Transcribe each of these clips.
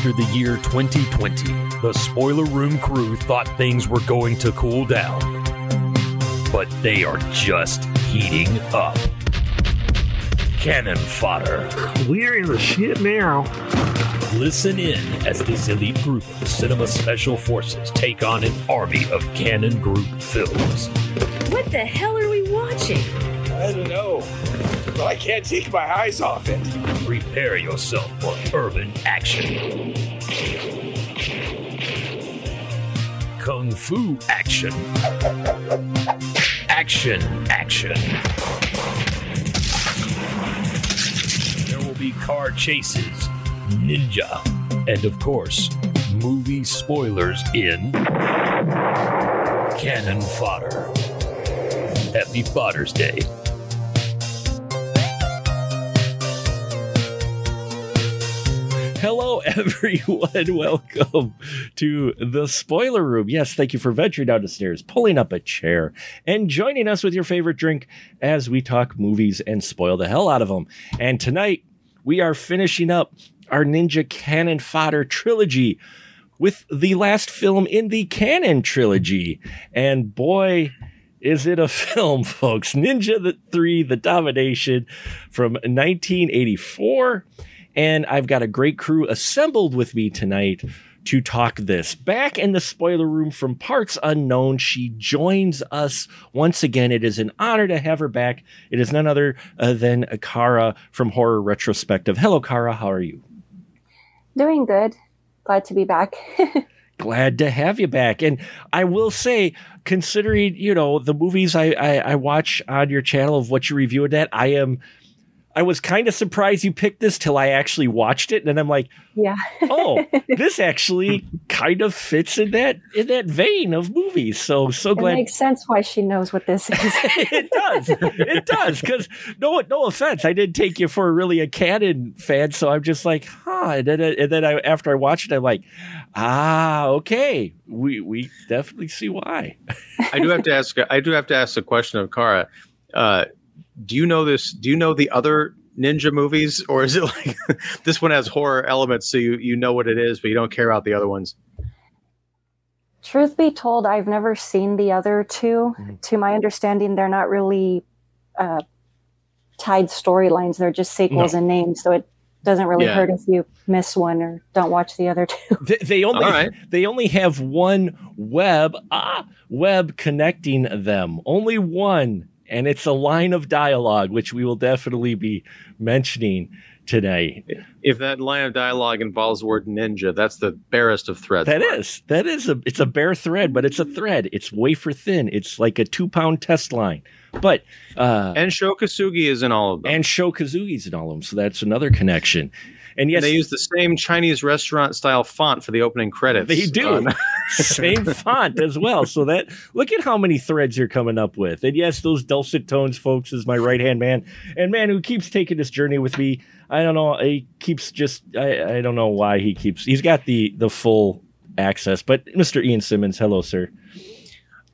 After the year 2020, the Spoiler Room crew thought things were going to cool down. But they are just heating up. Cannon fodder. We're in the shit now. Listen in as this elite group of cinema special forces take on an army of Cannon Group films. What the hell are we watching? I don't know. But I can't take my eyes off it. Prepare yourself for urban action. Kung Fu action. Action, action. There will be car chases, ninja, and of course, movie spoilers in Cannon Fodder. Happy Father's Day. Hello, everyone. Welcome to the spoiler room. Yes, thank you for venturing down the stairs, pulling up a chair, and joining us with your favorite drink as we talk movies and spoil the hell out of them. And tonight, we are finishing up our Ninja Cannon Fodder trilogy with the last film in the Cannon trilogy. And boy, is it a film, folks? Ninja the 3 The Domination from 1984. And I've got a great crew assembled with me tonight to talk this. Back in the spoiler room from Parts Unknown, she joins us once again. It is an honor to have her back. It is none other uh, than Kara from Horror Retrospective. Hello, Kara. How are you? Doing good. Glad to be back. glad to have you back. And I will say, considering you know the movies I, I, I watch on your channel of what you reviewed that, I am I was kind of surprised you picked this till I actually watched it, and then I'm like, yeah, oh, this actually kind of fits in that in that vein of movies. So so glad. It makes sense why she knows what this is. it does, it does. Because no no offense, I didn't take you for really a Cannon fan, so I'm just like, huh. And then and then I, after I watched it, I'm like, ah, okay, we we definitely see why. I do have to ask. I do have to ask a question of Kara. Uh, do you know this? Do you know the other ninja movies, or is it like this one has horror elements, so you you know what it is, but you don't care about the other ones? Truth be told, I've never seen the other 2 mm-hmm. To my understanding, they're not really uh, tied storylines; they're just sequels no. and names. So it doesn't really yeah. hurt if you miss one or don't watch the other two. They, they only right. they only have one web ah web connecting them. Only one and it's a line of dialogue which we will definitely be mentioning today. If that line of dialogue involves the word ninja, that's the barest of threads. That is. That is a it's a bare thread, but it's a thread. It's wafer thin. It's like a two pound test line. But uh And Sho Kosugi is in all of them. And Sho Kosugi's in all of them. So that's another connection. And yes, and they use the same Chinese restaurant style font for the opening credits. They do. same font as well. So that look at how many threads you're coming up with. And yes, those dulcet tones, folks, is my right hand man and man who keeps taking this journey with me. I don't know. He keeps just. I, I don't know why he keeps. He's got the the full access. But Mr. Ian Simmons, hello, sir.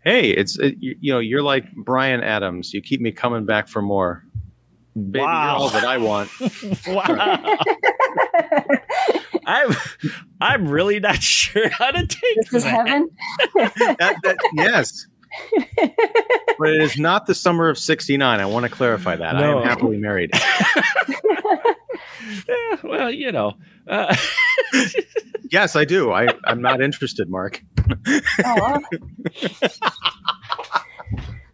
Hey, it's it, you, you know you're like Bryan Adams. You keep me coming back for more. Baby, wow. you're all that I want. wow. I'm I'm really not sure how to take this. Is heaven? that, that, yes. but it is not the summer of 69. I want to clarify that. No. I am happily married. yeah, well, you know. Uh, yes, I do. I, I'm not interested, Mark. oh,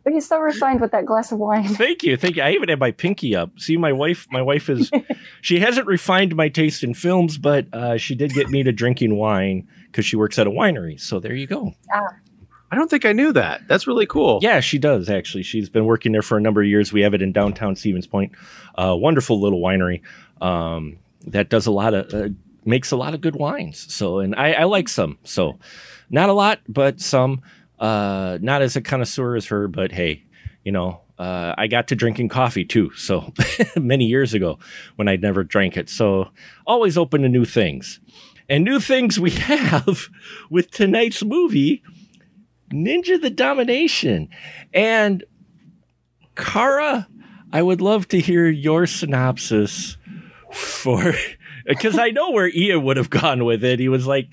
but he's so refined with that glass of wine. Thank you, thank you. I even had my pinky up. See, my wife, my wife is, she hasn't refined my taste in films, but uh, she did get me to drinking wine because she works at a winery. So there you go. Ah. I don't think I knew that. That's really cool. Yeah, she does actually. She's been working there for a number of years. We have it in downtown Stevens Point. Uh, wonderful little winery um, that does a lot of uh, makes a lot of good wines. So, and I, I like some. So, not a lot, but some. Uh, not as a connoisseur as her, but hey, you know, uh, I got to drinking coffee too. So many years ago when I'd never drank it. So always open to new things. And new things we have with tonight's movie, Ninja the Domination. And Kara, I would love to hear your synopsis for because I know where Ian would have gone with it. He was like,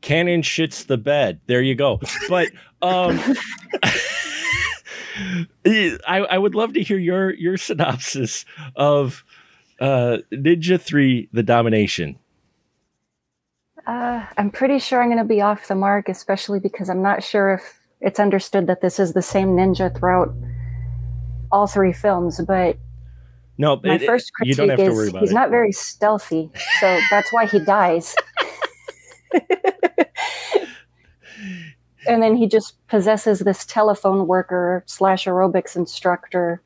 "Cannon shits the bed." There you go. But um, I, I would love to hear your your synopsis of uh, Ninja Three: The Domination. Uh, I'm pretty sure I'm going to be off the mark, especially because I'm not sure if it's understood that this is the same ninja throughout all three films. But No, my it- first you critique don't have to worry is about he's it. not very stealthy, so that's why he dies. and then he just possesses this telephone worker slash aerobics instructor,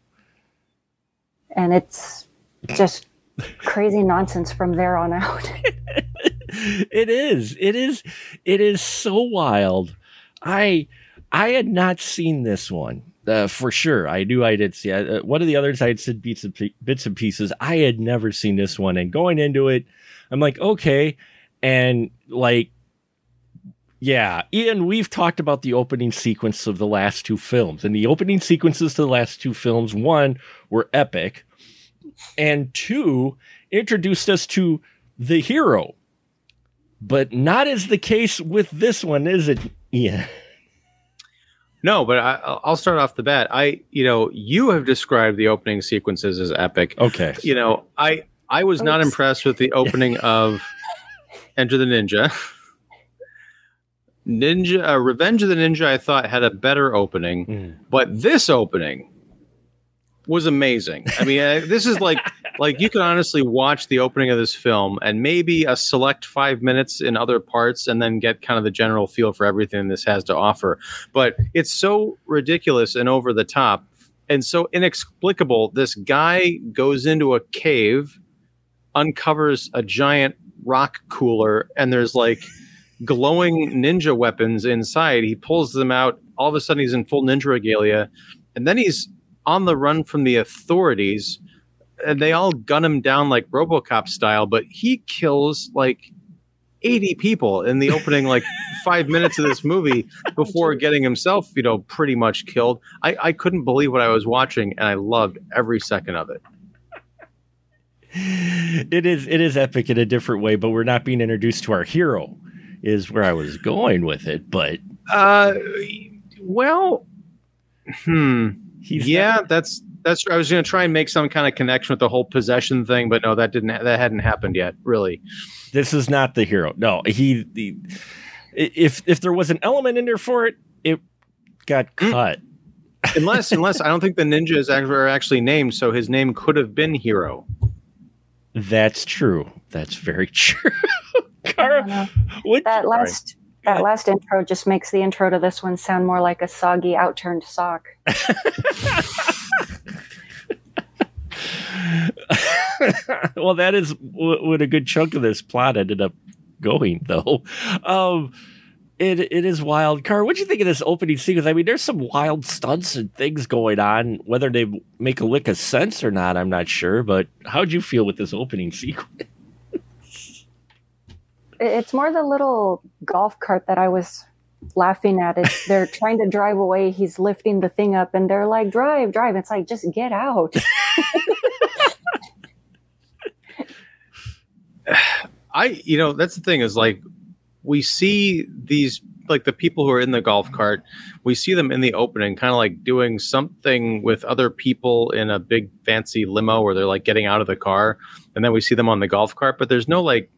and it's just crazy nonsense from there on out. it is. It is it is so wild. I i had not seen this one uh, for sure. I knew i did see uh, one of the others i had seen bits and, bits and pieces. I had never seen this one and going into it i'm like okay. And like yeah ian we've talked about the opening sequence of the last two films and the opening sequences to the last two films one were epic and two introduced us to the hero but not as the case with this one, is it? Yeah. No, but I, I'll start off the bat. I, you know, you have described the opening sequences as epic. Okay. You know, I I was not impressed with the opening of Enter the Ninja. Ninja uh, Revenge of the Ninja I thought had a better opening, Mm. but this opening was amazing. I mean, uh, this is like like you can honestly watch the opening of this film and maybe a select 5 minutes in other parts and then get kind of the general feel for everything this has to offer. But it's so ridiculous and over the top and so inexplicable. This guy goes into a cave, uncovers a giant rock cooler, and there's like glowing ninja weapons inside. He pulls them out. All of a sudden, he's in full ninja regalia, and then he's on the run from the authorities. And they all gun him down like RoboCop style, but he kills like 80 people in the opening like five minutes of this movie before getting himself, you know, pretty much killed. I, I couldn't believe what I was watching, and I loved every second of it. It is it is epic in a different way, but we're not being introduced to our hero, is where I was going with it. But Uh, well, hmm. he's yeah, not- that's that's. I was going to try and make some kind of connection with the whole possession thing, but no, that didn't. That hadn't happened yet. Really. this is not the hero. No, he, the if if there was an element in there for it, it got Mm. cut. Unless, unless I don't think the ninjas act- are actually named, so his name could have been Hero. That's true. That's very true. I Kara, don't know. what That last that last intro just makes the intro to this one sound more like a soggy outturned sock. well, that is what a good chunk of this plot ended up going, though. Um, it it is wild. Car, what do you think of this opening sequence? I mean, there's some wild stunts and things going on. Whether they make a lick of sense or not, I'm not sure. But how'd you feel with this opening sequence? It- It's more the little golf cart that I was laughing at. It's they're trying to drive away. He's lifting the thing up, and they're like, "Drive, drive!" It's like, just get out. I, you know, that's the thing is like we see these like the people who are in the golf cart, we see them in the opening, kind of like doing something with other people in a big fancy limo where they're like getting out of the car, and then we see them on the golf cart, but there's no like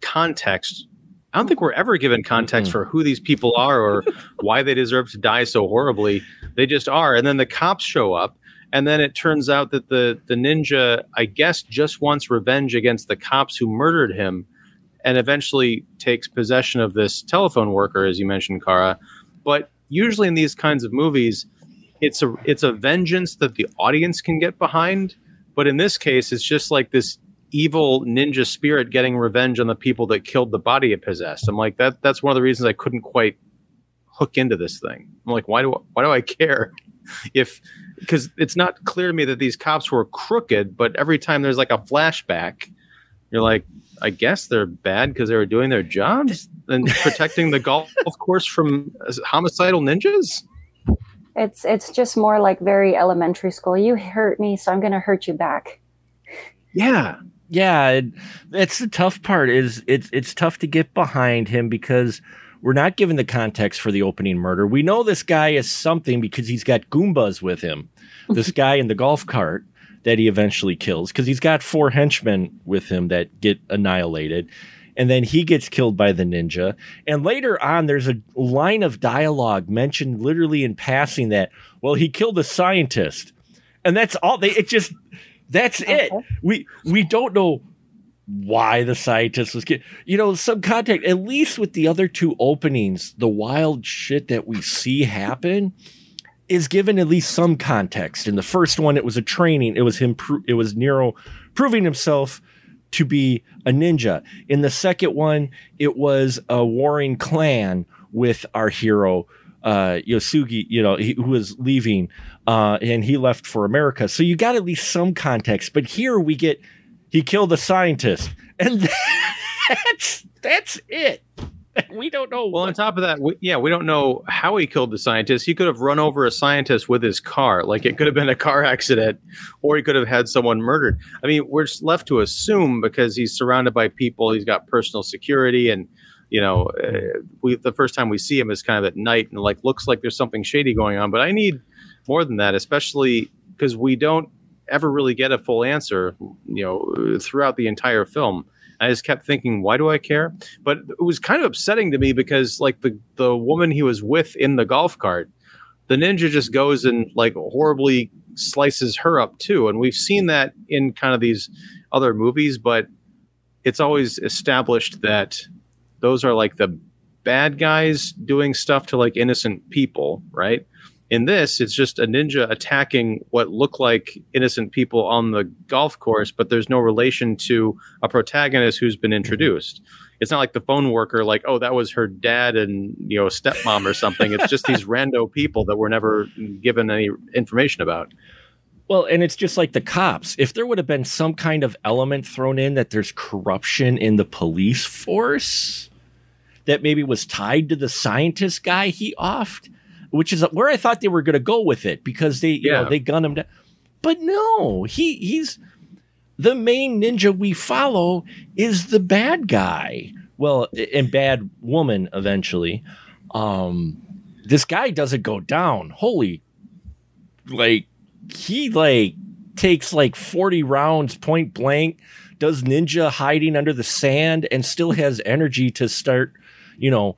context. I don't think we're ever given context Mm-mm. for who these people are or why they deserve to die so horribly. They just are, and then the cops show up, and then it turns out that the the ninja, I guess, just wants revenge against the cops who murdered him, and eventually takes possession of this telephone worker, as you mentioned, Kara. But usually in these kinds of movies, it's a it's a vengeance that the audience can get behind. But in this case, it's just like this evil ninja spirit getting revenge on the people that killed the body it possessed. I'm like that. That's one of the reasons I couldn't quite hook into this thing. I'm like, why do why do I care if because it's not clear to me that these cops were crooked, but every time there's like a flashback, you're like, I guess they're bad because they were doing their jobs and protecting the golf course from homicidal ninjas. It's it's just more like very elementary school. You hurt me, so I'm going to hurt you back. Yeah, yeah, it, that's the tough part. Is it's it's tough to get behind him because we're not given the context for the opening murder. We know this guy is something because he's got Goombas with him. This guy in the golf cart that he eventually kills because he's got four henchmen with him that get annihilated. And then he gets killed by the ninja. And later on, there's a line of dialogue mentioned literally in passing that, well, he killed a scientist. And that's all they, it just, that's it. We, we don't know why the scientist was killed. You know, some context, at least with the other two openings, the wild shit that we see happen is given at least some context. In the first one, it was a training. It was him. Pro- it was Nero proving himself to be a ninja. In the second one, it was a warring clan with our hero uh, Kosugi. You know, he, who was leaving, uh, and he left for America. So you got at least some context. But here we get he killed a scientist, and that's that's it. We don't know. Well, what- on top of that, we, yeah, we don't know how he killed the scientist. He could have run over a scientist with his car. Like it could have been a car accident, or he could have had someone murdered. I mean, we're just left to assume because he's surrounded by people, he's got personal security, and you know, uh, we the first time we see him is kind of at night, and like looks like there's something shady going on. But I need more than that, especially because we don't ever really get a full answer, you know, throughout the entire film. I just kept thinking, why do I care? But it was kind of upsetting to me because, like, the the woman he was with in the golf cart, the ninja just goes and like horribly slices her up too, and we've seen that in kind of these other movies, but it's always established that those are like the bad guys doing stuff to like innocent people, right? In this, it's just a ninja attacking what look like innocent people on the golf course, but there's no relation to a protagonist who's been mm-hmm. introduced. It's not like the phone worker, like, oh, that was her dad and you know stepmom or something. It's just these rando people that were never given any information about. Well, and it's just like the cops. If there would have been some kind of element thrown in that there's corruption in the police force that maybe was tied to the scientist guy he offed, which is where I thought they were going to go with it because they, you know, they gun him down. But no, he he's the main ninja we follow is the bad guy. Well, and bad woman eventually. Um, this guy doesn't go down. Holy, like he like takes like 40 rounds point blank does ninja hiding under the sand and still has energy to start you know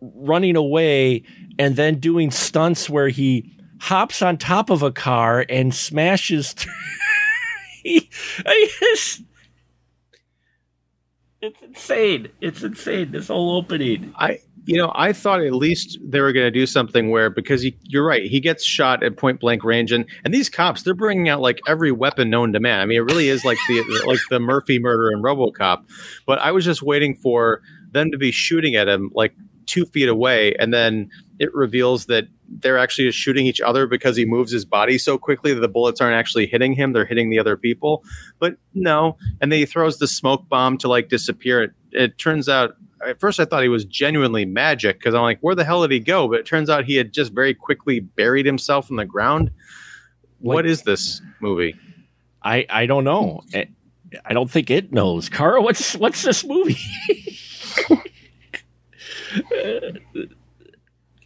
running away and then doing stunts where he hops on top of a car and smashes through he, I it's insane it's insane this whole opening I, you know, I thought at least they were going to do something where because he, you're right, he gets shot at point blank range, and and these cops they're bringing out like every weapon known to man. I mean, it really is like the like the Murphy murder in RoboCop. But I was just waiting for them to be shooting at him like two feet away, and then it reveals that they're actually just shooting each other because he moves his body so quickly that the bullets aren't actually hitting him; they're hitting the other people. But no, and then he throws the smoke bomb to like disappear. It, it turns out at first I thought he was genuinely magic because I'm like, where the hell did he go? But it turns out he had just very quickly buried himself in the ground. what Like- is this movie? i i don't know I, I don't think it knows Kara what's what's this movie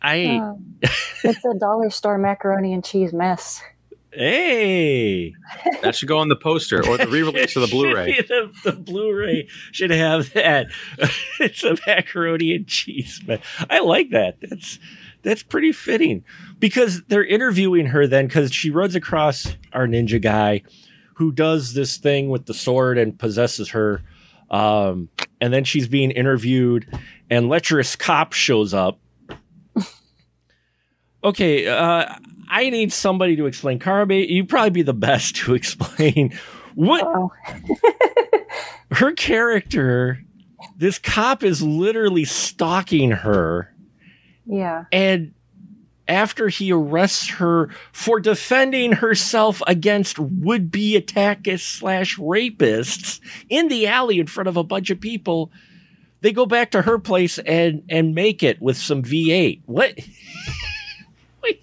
I Um, it's a dollar store macaroni and cheese mess. hey That should go on the poster or the re-release of the Blu-ray. the, the Blu-ray should have that. it's a macaroni and cheese. But I like that. That's that's pretty fitting because they're interviewing her then because she runs across our ninja guy who does this thing with the sword and possesses her. Um, and then she's being interviewed, and lecherous cop shows up. okay, uh, I need somebody to explain. Karame, you'd probably be the best to explain what Oh, her character. This cop is literally stalking her, yeah. and after he arrests her for defending herself against would-be attackers slash rapists in the alley in front of a bunch of people, they go back to her place and and make it with some V8. What? Wait,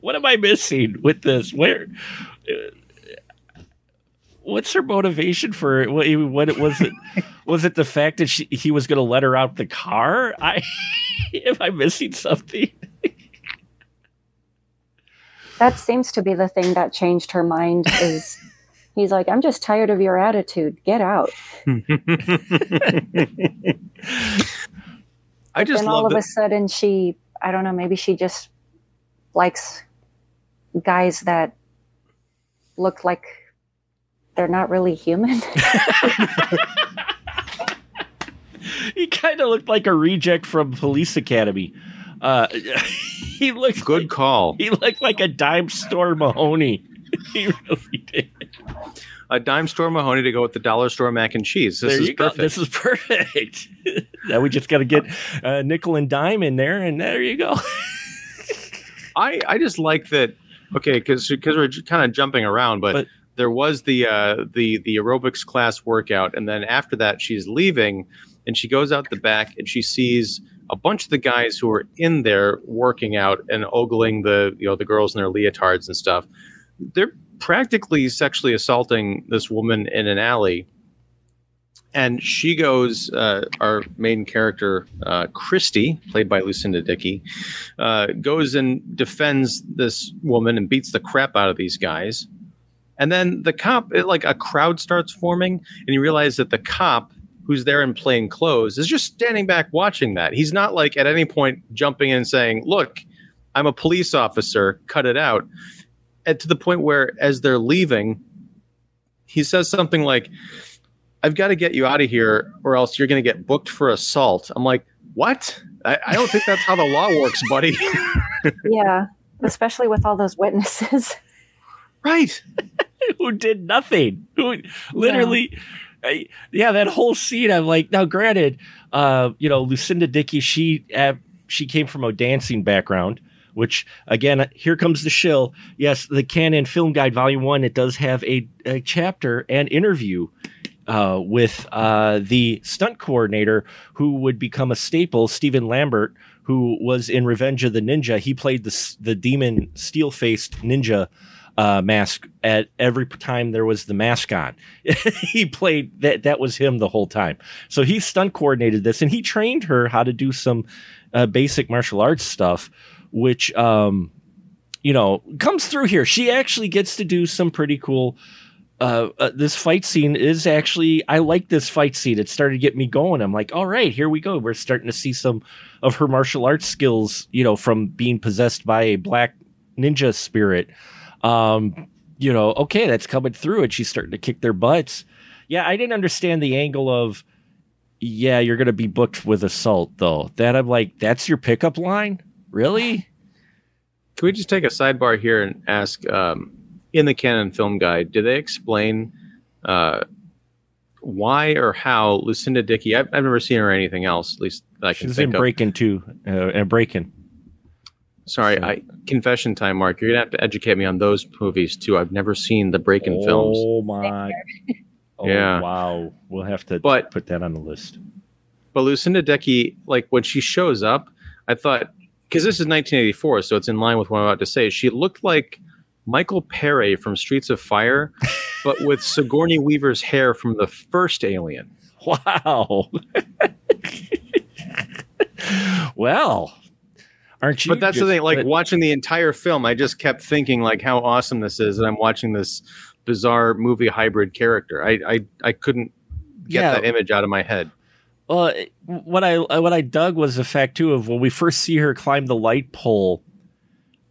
what am I missing with this? Where? Uh, what's her motivation for what? What it was it? was it the fact that she, he was going to let her out the car? I am I missing something? That seems to be the thing that changed her mind. Is he's like, I'm just tired of your attitude. Get out. I just and all love of a sudden, she, I don't know, maybe she just likes guys that look like they're not really human. he kind of looked like a reject from Police Academy. Uh, he looked Good Like, call. he looked like a dime store Mahoney. he really did. A dime store Mahoney to go with the dollar store mac and cheese. This there is you go. perfect. This is perfect. now we just got to get uh, nickel and dime in there, and there you go. I I just like that. Okay, because because we're kind of jumping around, but, But- there was the uh, the the aerobics class workout, and then after that, she's leaving, and she goes out the back, and she sees a bunch of the guys who are in there working out and ogling the you know the girls in their leotards and stuff. They're practically sexually assaulting this woman in an alley. And she goes, uh, our main character, uh, Christy, played by Lucinda Dickey, uh, goes and defends this woman and beats the crap out of these guys. And then the cop, it, like a crowd starts forming, and you realize that the cop who's there in plain clothes is just standing back watching that. He's not like at any point jumping in and saying, Look, I'm a police officer, cut it out. And to the point where, as they're leaving, he says something like, I've got to get you out of here, or else you're going to get booked for assault. I'm like, What? I, I don't think that's how the law works, buddy. yeah, especially with all those witnesses. right. Who did nothing? Who literally? I- yeah, that whole scene. I'm like, now, granted, uh, you know, Lucinda Dickey, she uh, she came from a dancing background. Which again, here comes the shill. Yes, the Cannon Film Guide Volume One. It does have a, a chapter and interview uh, with uh, the stunt coordinator who would become a staple, Stephen Lambert, who was in Revenge of the Ninja. He played the the demon steel faced ninja uh, mask at every time there was the mask on. he played that. That was him the whole time. So he stunt coordinated this, and he trained her how to do some uh, basic martial arts stuff, which um, you know comes through here. She actually gets to do some pretty cool uh, uh, this fight scene is actually I like this fight scene. It started to get me going. I'm like, all right, here we go. We're starting to see some of her martial arts skills, you know, from being possessed by a black ninja spirit. Um, you know, okay, that's coming through, and she's starting to kick their butts. Yeah, I didn't understand the angle of, yeah, you're going to be booked with assault, though. That I'm like, that's your pickup line, really? Can we just take a sidebar here and ask um, in the Cannon Film Guide, do they explain uh, why or how Lucinda Dickey, I've, I've never seen her in anything else, at least that I can She's think in of. Breakin' 2, uh, and Breakin'. Sorry, so- I, confession time, Mark. You're going to have to educate me on those movies too. I've never seen the Breakin' films. Oh my! Oh, Yeah. Wow. We'll have to But put that on the list. But Lucinda Dickey, like when she shows up, I thought because this is 1984, so it's in line with what I'm about to say. She looked like Michael Paré from Streets of Fire, but with Sigourney Weaver's hair from the first Alien. Wow. well, aren't you? but that's the thing. Like but- watching the entire film, I just kept thinking like how awesome this is, and I'm watching this bizarre movie hybrid character. I I, I couldn't get Yeah. that image out of my head. Well, what I what I dug was the fact too of when we first see her climb the light pole.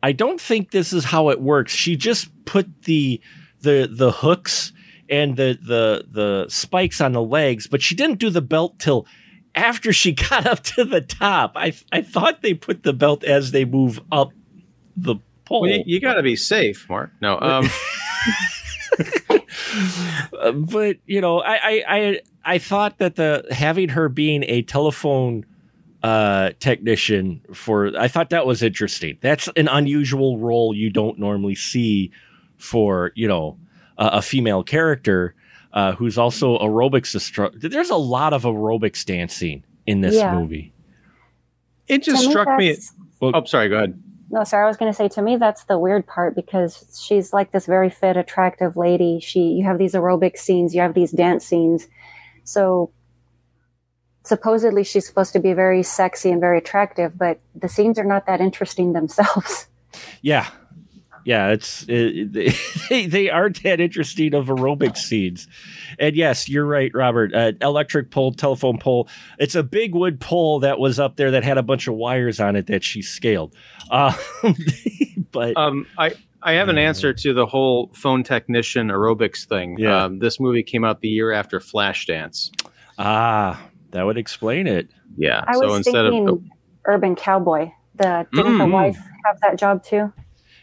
I don't think this is how it works. She just put the the the hooks and the the the spikes on the legs, but she didn't do the belt till after she got up to the top. I I thought they put the belt as they move up the pole. Well, you, you got to be safe, Mark. No, um, but you know, I, I I I thought that the having her being a telephone uh technician for I thought that was interesting. That's an unusual role you don't normally see for, you know, a, a female character uh who's also aerobics instructor. There's a lot of aerobics dancing in this Yeah. movie. it just To me, struck me. that's- Oh, sorry. Go ahead. No, sorry, I was going to say to me that's the weird part because she's like this very fit, attractive lady. She, you have these aerobic scenes, you have these dance scenes, so supposedly she's supposed to be very sexy and very attractive, but the scenes are not that interesting themselves. Yeah, yeah, it's it, they, they aren't that interesting of aerobic scenes. And yes, you're right, Robert. Uh, electric pole, telephone pole. It's a big wood pole that was up there that had a bunch of wires on it that she scaled. Uh, but Um, I I have an answer to the whole phone technician aerobics thing. Yeah. Um, this movie came out the year after Flashdance. ah, that would explain it. Yeah. I so was instead thinking of Urban Cowboy. The didn't the Mm. wife have that job too?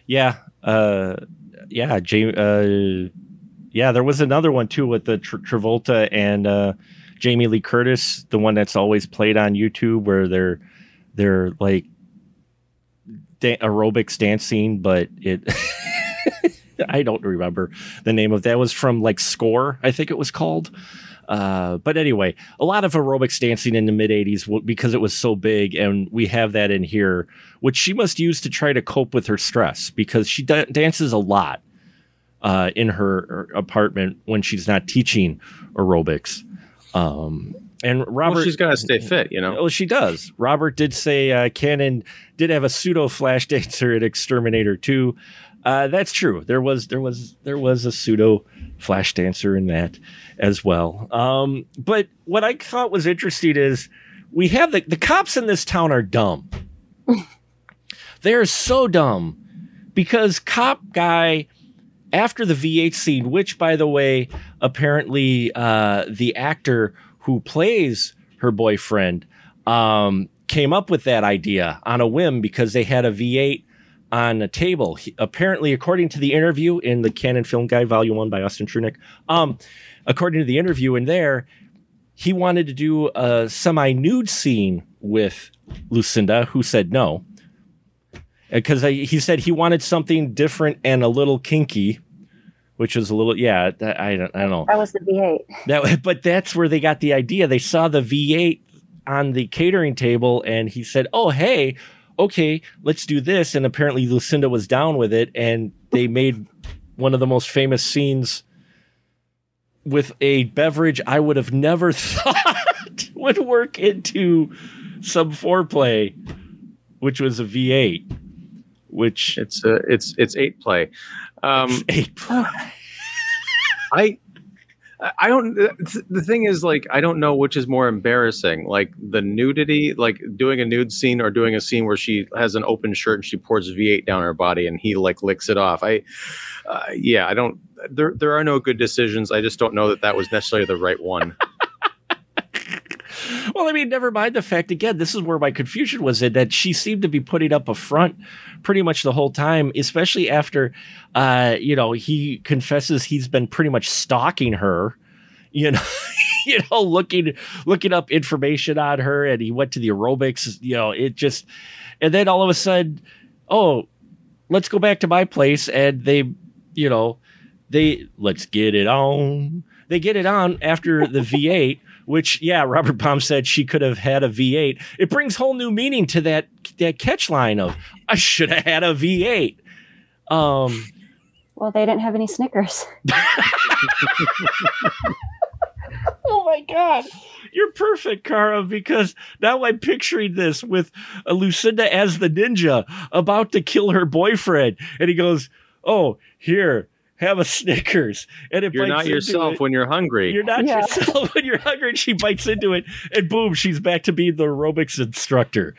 Yeah, uh, yeah. Uh, yeah, there was another one too with the Tr- Travolta and uh, Jamie Lee Curtis, the one that's always played on YouTube, where they're they're like da- aerobics dancing, but it. I don't remember the name of that. Was from like Score, I think it was called. Uh, but anyway, a lot of aerobics dancing in the mid 80s because it was so big. And we have that in here, which she must use to try to cope with her stress because she da- dances a lot uh, in her, her apartment when she's not teaching aerobics. Um, and Robert, well, she's got to stay fit, you know. Oh, she does. Robert did say uh, Cannon did have a pseudo flash dancer at Exterminator 2. Uh, that's true. There was there was there was a pseudo flash dancer in that as well. Um, but what I thought was interesting is we have the the cops in this town are dumb. They're so dumb because cop guy after the V8 scene, which by the way, apparently uh, the actor who plays her boyfriend um, came up with that idea on a whim because they had a V8 on a table. He, apparently, according to the interview in the Cannon Film Guide, Volume One by Austin Trunick, um, according to the interview in there, he wanted to do a semi-nude scene with Lucinda, who said no, because he said he wanted something different and a little kinky. Which was a little, yeah. that- I don't, I don't know. That was the V8. That, but that's where they got the idea. They saw the V8 on the catering table, and he said, "Oh, hey, okay, let's do this." And apparently, Lucinda was down with it, and they made one of the most famous scenes with a beverage I would have never thought would work into some foreplay, which was a V8. Which It's uh, it's it's eight play. Um, eight. I I don't. The thing is, like, I don't know which is more embarrassing, like the nudity, like doing a nude scene, or doing a scene where she has an open shirt and she pours V8 down her body and he like licks it off. I, uh, yeah, I don't. There, there are no good decisions. I just don't know that that was necessarily the right one. Well, I mean, never mind the fact again, this is where my confusion was in that she seemed to be putting up a front pretty much the whole time, especially after, uh, you know, he confesses he's been pretty much stalking her, you know, you know, looking, looking up information on her and he went to the aerobics, you know, it just, and then all of a sudden, oh, let's go back to my place. And they, you know, they, let's get it on. They get it on after the V8 which yeah, Robert Baum said she could have had a V8. It brings whole new meaning to that that catch line of I should have had a V8. Um, Well, they didn't have any Snickers. oh my god. You're perfect, Kara, because now I'm picturing this with uh, Lucinda as the ninja about to kill her boyfriend. And he goes, Oh, here, have a Snickers. And it You're bites not yourself it. when you're hungry. You're not Yeah. yourself when you're hungry. And she bites into it, and boom, she's back to being the aerobics instructor.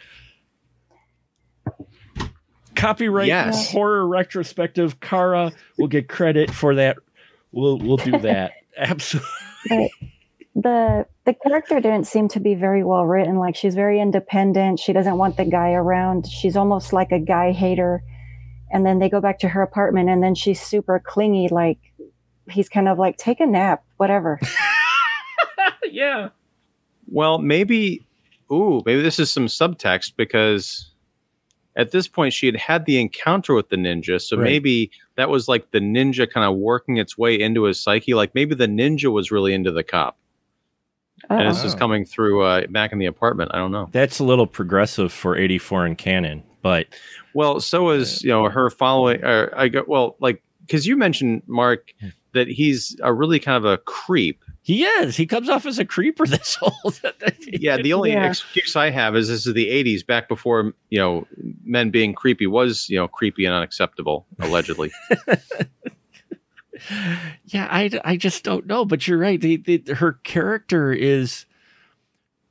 Copyright Yes. horror retrospective. Kara will get credit for that. We'll we'll do that. Absolutely. the the character didn't seem to be very well written. Like she's very independent. She doesn't want the guy around. She's almost like a guy hater. And then they go back to her apartment, and then she's super clingy. Like he's kind of like take a nap, whatever. yeah. Well, maybe, ooh, maybe this is some subtext because at this point she had had the encounter with the ninja. So Right. maybe that was like the ninja kind of working its way into his psyche. Like maybe the ninja was really into the cop. And Uh-oh. this is coming through uh, back in the apartment. I don't know. That's a little progressive for 84 in Cannon, But Well, so uh, is you know her following. Or uh, I go well, like because you mentioned Mark that he's a really kind of a creep. he is. He comes off as a creeper this whole. Yeah, the only Yeah. excuse I have is this is the '80s, back before you know men being creepy was you know creepy and unacceptable, allegedly. yeah, I, I just don't know. But you're right. The, the, her character is.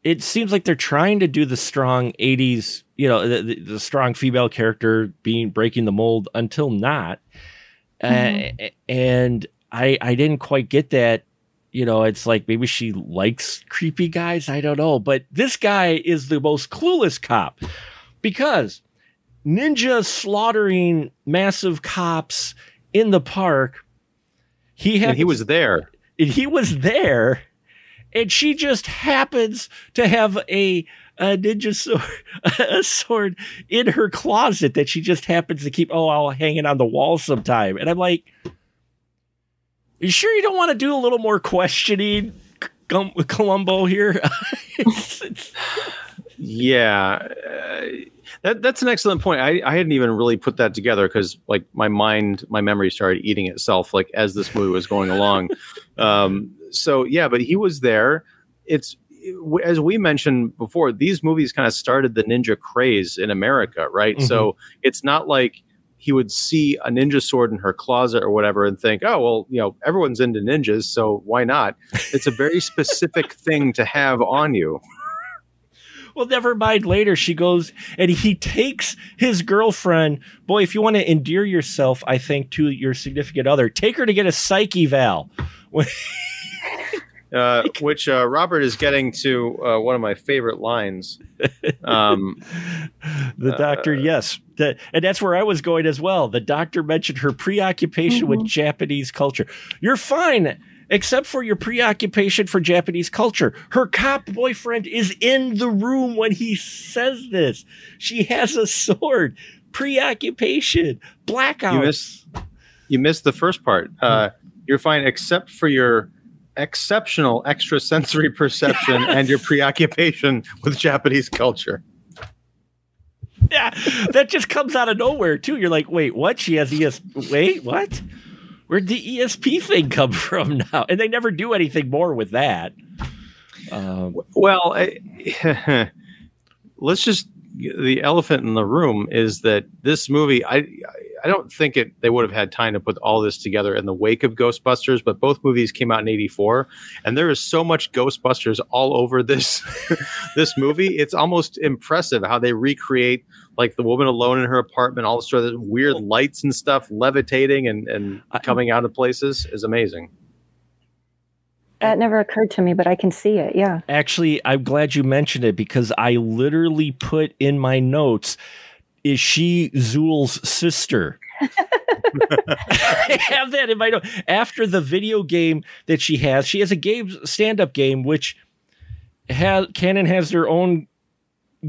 It seems like they're trying to do the strong '80s, you know, the, the, the strong female character being breaking the mold until not, uh, and I I didn't quite get that. You know, it's like maybe she likes creepy guys. I don't know, but this guy is the most clueless cop because ninja slaughtering massive cops in the park. He and he was there. and he was there, and she just happens to have a a ninja sword, a sword in her closet that she just happens to keep. Oh, I'll hang it on the wall sometime. And I'm like, you sure you don't want to do a little more questioning, Columbo here? It's- it's- Yeah, uh, that that's an excellent point. I, I hadn't even really put that together because like my mind, my memory started eating itself like as this movie was going along. um, so yeah, but he was there. It's as we mentioned before, these movies kind of started the ninja craze in America, right? So mm-hmm. it's not like he would see a ninja sword in her closet or whatever and think, oh, well, you know, everyone's into ninjas, so why not? It's a very specific thing to have on you. Well, never mind. Later, she goes and he takes his girlfriend. Boy, if you want to endear yourself, I think to your significant other, take her to get a psyche eval. uh, which uh, Robert is getting to uh, one of my favorite lines. Um, The doctor, Uh, yes, that, and that's where I was going as well. The doctor mentioned her preoccupation with Japanese culture. You're fine, except for your preoccupation for Japanese culture. Her cop boyfriend is in the room when he says this. She has a sword. Preoccupation, blackouts. You missed- you missed the first part. Uh, you're fine, except for your exceptional extrasensory perception and your preoccupation with Japanese culture. yeah, that just comes out of nowhere too. You're like, wait, what? She has ES. Wait, what? Where'd the ESP thing come from now? And they never do anything more with that. Um, Well, I, let's just the elephant in the room is that this movie I I don't think it they would have had time to put all this together in the wake of Ghostbusters, but both movies came out in 84 and there is so much Ghostbusters all over this this movie. It's almost impressive how they recreate like the woman alone in her apartment, all the sort of weird lights and stuff levitating and and I- coming out of places is amazing. That never occurred to me, but I can see it. Yeah. actually, I'm glad you mentioned it because I literally put in my notes, is she Zuul's sister? I have that in my note. After the video game that she has, she has a game stand-up game which has Cannon has their own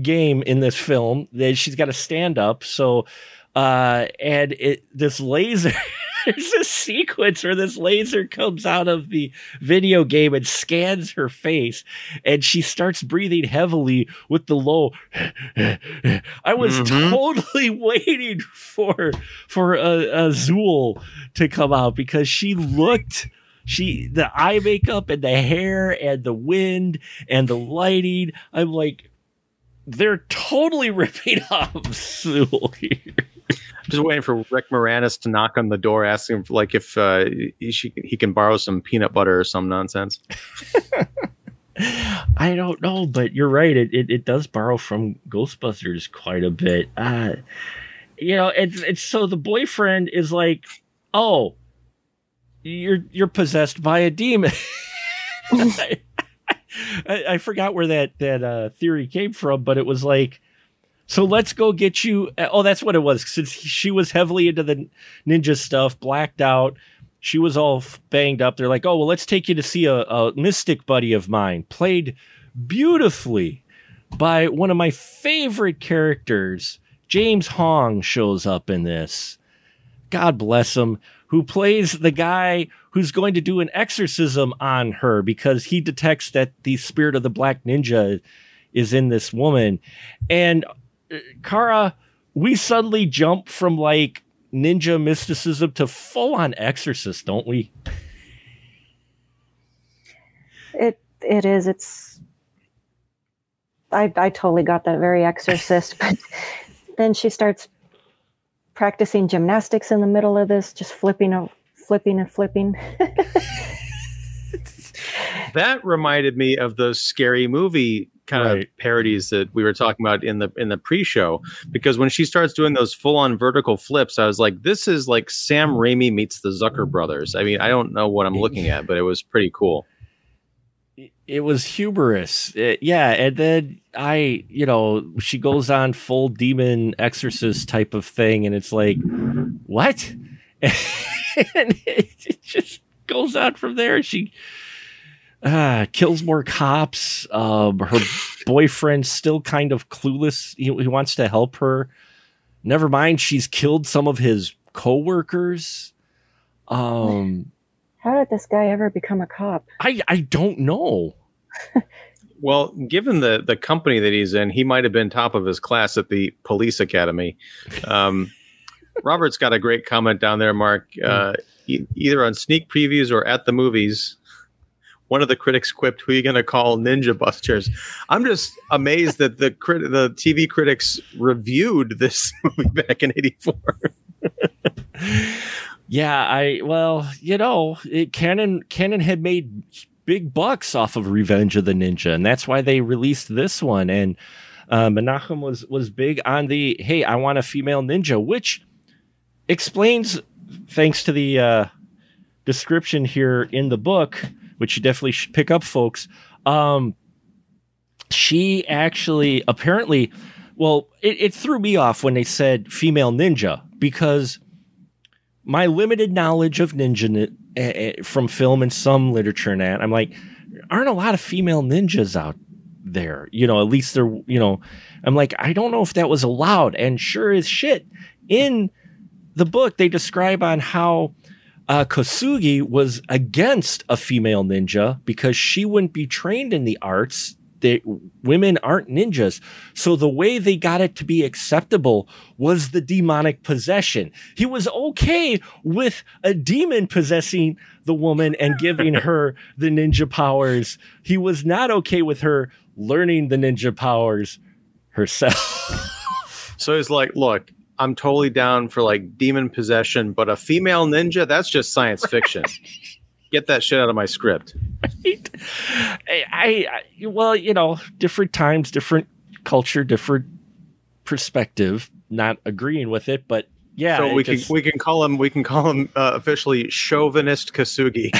game in this film that she's got a stand-up. So uh and it this laser there's a sequence where this laser comes out of the video game and scans her face and she starts breathing heavily with the low i was Mhm. totally waiting for for a, a Zuul to come out because she looked she the eye makeup and the hair and the wind and the lighting i'm like they're totally ripping off Zuul here Just waiting for Rick Moranis to knock on the door, asking for, like if uh, he, she, he can borrow some peanut butter or some nonsense. I don't know, but you're right. It, it it does borrow from Ghostbusters quite a bit. Uh you know, it's it's so the boyfriend is like, "Oh, you're you're possessed by a demon." I, I forgot where that that uh, theory came from, but it was like, so let's go get you. Oh, that's what it was. Since she was heavily into the ninja stuff, blacked out, she was all banged up. They're like, oh, well, let's take you to see a, a mystic buddy of mine, played beautifully by one of my favorite characters. James Hong shows up in this. God bless him, who plays the guy who's going to do an exorcism on her because he detects that the spirit of the black ninja is in this woman. And uh, Kara, we suddenly jump from like ninja mysticism to full on exorcist, don't we? It it is. It's. I I totally got that very exorcist, but then she starts practicing gymnastics in the middle of this, just flipping and flipping and flipping. that reminded me of those scary movie kind Right. of parodies that we were talking about in the in the pre-show because when she starts doing those full-on vertical flips i was like this is like sam raimi meets the zucker brothers i mean i don't know what i'm looking at but it was pretty cool it was humorous. It- yeah, and then I, you know, she goes on full demon exorcist type of thing, and it's like, what? and it, it just goes on from there. She uh, kills more cops. Um, her boyfriend's still kind of clueless. He, he wants to help her. Never mind, she's killed some of his coworkers. Um, How did this guy ever become a cop? I I don't know. well given the the company that he's in he might have been top of his class at the police academy um, robert's got a great comment down there mark uh, e- either on sneak previews or at the movies one of the critics quipped, "Who are you going to call Ninja Busters?" I'm just amazed that the crit- the TV critics reviewed this movie back in '84. Yeah, I well, you know, it, Cannon Cannon had made big bucks off of Revenge of the Ninja, and that's why they released this one. And uh, Menachem was was big on the hey, I want a female ninja, which explains, thanks to the uh, description here in the book, which you definitely should pick up, folks. Um, she actually apparently, well, it, it threw me off when they said female ninja because my limited knowledge of ninja ni- eh, from film and some literature and that, I'm like, aren't a lot of female ninjas out there? You know, at least they're, you know, I'm like, I don't know if that was allowed. And sure as shit, in the book, they describe on how uh, Kosugi was against a female ninja because she wouldn't be trained in the arts. They, women aren't ninjas. So the way they got it to be acceptable was the demonic possession. He was okay with a demon possessing the woman and giving her the ninja powers. He was not okay with her learning the ninja powers herself. So he's like, "Look, I'm totally down for like demon possession, but a female ninja, that's just science fiction. Get that shit out of my script." Right? I, I, I- well, you know, different times, different culture, different perspective. Not agreeing with it, but yeah, so we just- can we can call him we can call him uh, officially chauvinist Kosugi.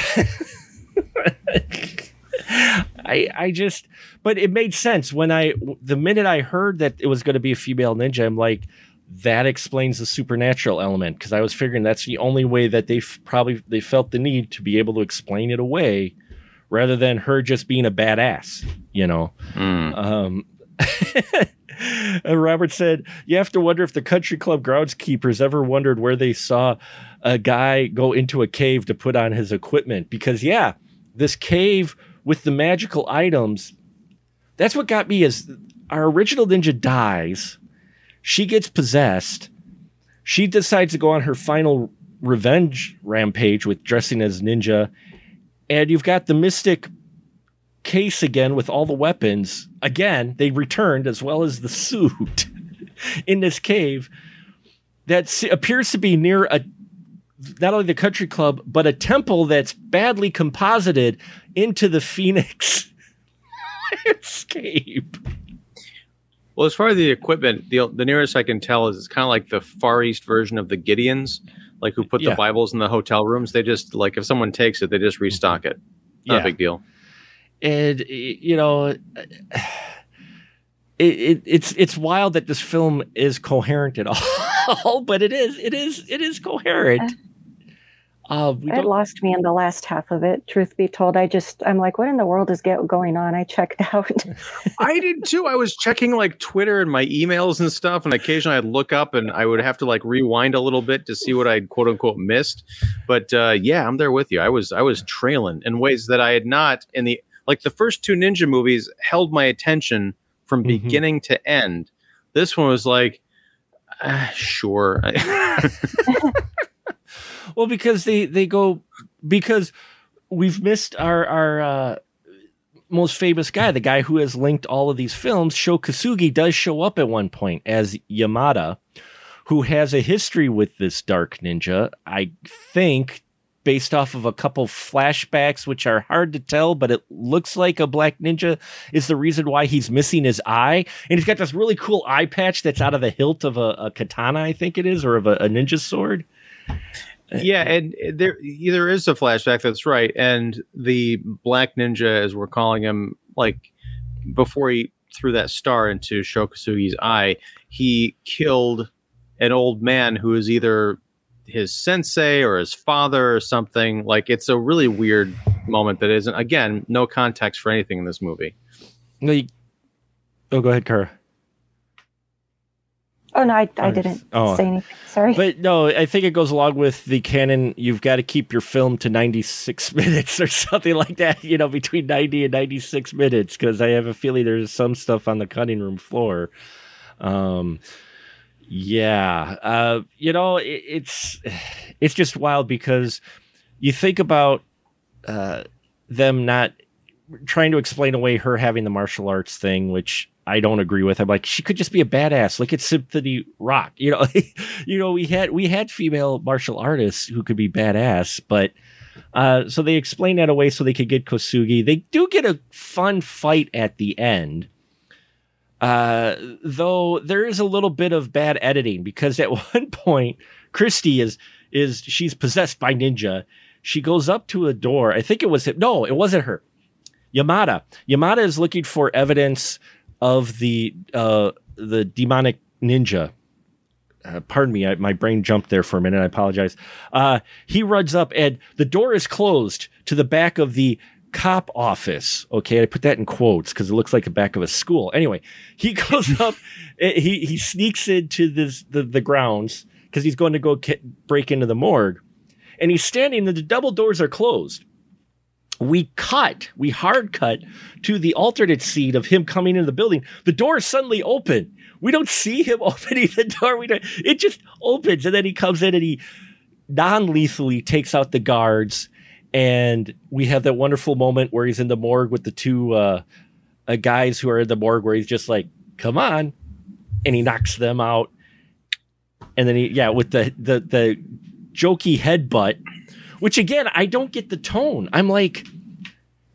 I I just but it made sense when I the minute I heard that it was going to be a female ninja I'm like that explains the supernatural element because I was figuring that's the only way that they f- probably they felt the need to be able to explain it away rather than her just being a badass you know um and Robert said, You have to wonder if the country club groundskeepers ever wondered where they saw a guy go into a cave to put on his equipment. Because, yeah, this cave with the magical items, that's what got me is our original ninja dies. She gets possessed. She decides to go on her final revenge rampage with dressing as ninja. And you've got the mystic case again with all the weapons. Again, they returned as well as the suit in this cave that appears to be near a not only the country club but a temple that's badly composited into the Phoenix escape. Well, as far as the equipment, the the nearest I can tell is it's kind of like the Far East version of the Gideons, like who put Yeah. the Bibles in the hotel rooms. They just like if someone takes it, they just mm-hmm. restock it. Not Yeah. a big deal. and you know it, it it's it's wild that this film is coherent at all but it is it is it is coherent uh-huh. Uh we It lost me in the last half of it. Truth be told, I just I'm like, what in the world is get, going on? I checked out. I did too. I was checking like Twitter and my emails and stuff, and occasionally I'd look up and I would have to like rewind a little bit to see what I'd quote unquote missed. But uh, yeah, I'm there with you. I was I was trailing in ways that I had not in the like the first two ninja movies held my attention from Mhm. beginning to end. This one was like Uh, sure. Well, because they they go because we've missed our our uh, most famous guy, the guy who has linked all of these films. Sho Kosugi does show up at one point as Yamada, who has a history with this dark ninja. I think based off of a couple flashbacks, which are hard to tell, but it looks like a black ninja is the reason why he's missing his eye. And he's got this really cool eye patch that's out of the hilt of a, a katana, I think it is, or of a, a ninja sword. Yeah, and there there is a flashback. That's right. And the Black Ninja, as we're calling him, like before he threw that star into Sho Kosugi's eye, he killed an old man who is either his sensei or his father or something. Like it's a really weird moment that isn't. Again, no context for anything in this movie. You, oh, go ahead, Kara. Oh no, I, I didn't oh. say anything. Sorry. But no, I think it goes along with the canon. You've got to keep your film to 96 minutes or something like that, you know, between 90 and 96 minutes, because I have a feeling there's some stuff on the cutting room floor. Um, yeah, uh, you know, it, it's it's just wild because you think about uh, them not trying to explain away her having the martial arts thing, which I don't agree with. I'm like, she could just be a badass. Look at Cynthia Rothrock. You know, you know, we had we had female martial artists who could be badass, but uh, so they explain that away so they could get Kosugi. They do get a fun fight at the end. Uh, though there is a little bit of bad editing because at one point Christy is is she's possessed by ninja. She goes up to a door. I think it was him. no, it wasn't her. Yamada. Yamada is looking for evidence of the uh, the demonic ninja. Uh, pardon me, I, my brain jumped there for a minute. I apologize. Uh, he runs up, and the door is closed to the back of the cop office. Okay, I put that in quotes because it looks like the back of a school. Anyway, he goes up. eh, He he sneaks into this the the grounds because he's going to go break into the morgue, and he's standing. and The double doors are closed we cut, we hard cut to the alternate scene of him coming into the building. The door is suddenly open. We don't see him opening the door. We don't, it just opens and then he comes in and he non-lethally takes out the guards. And we have that wonderful moment where he's in the morgue with the two uh, uh, guys who are in the morgue where he's just like, come on. And he knocks them out. And then he, yeah, with the, the, the jokey headbutt, which again, I don't get the tone. I'm like,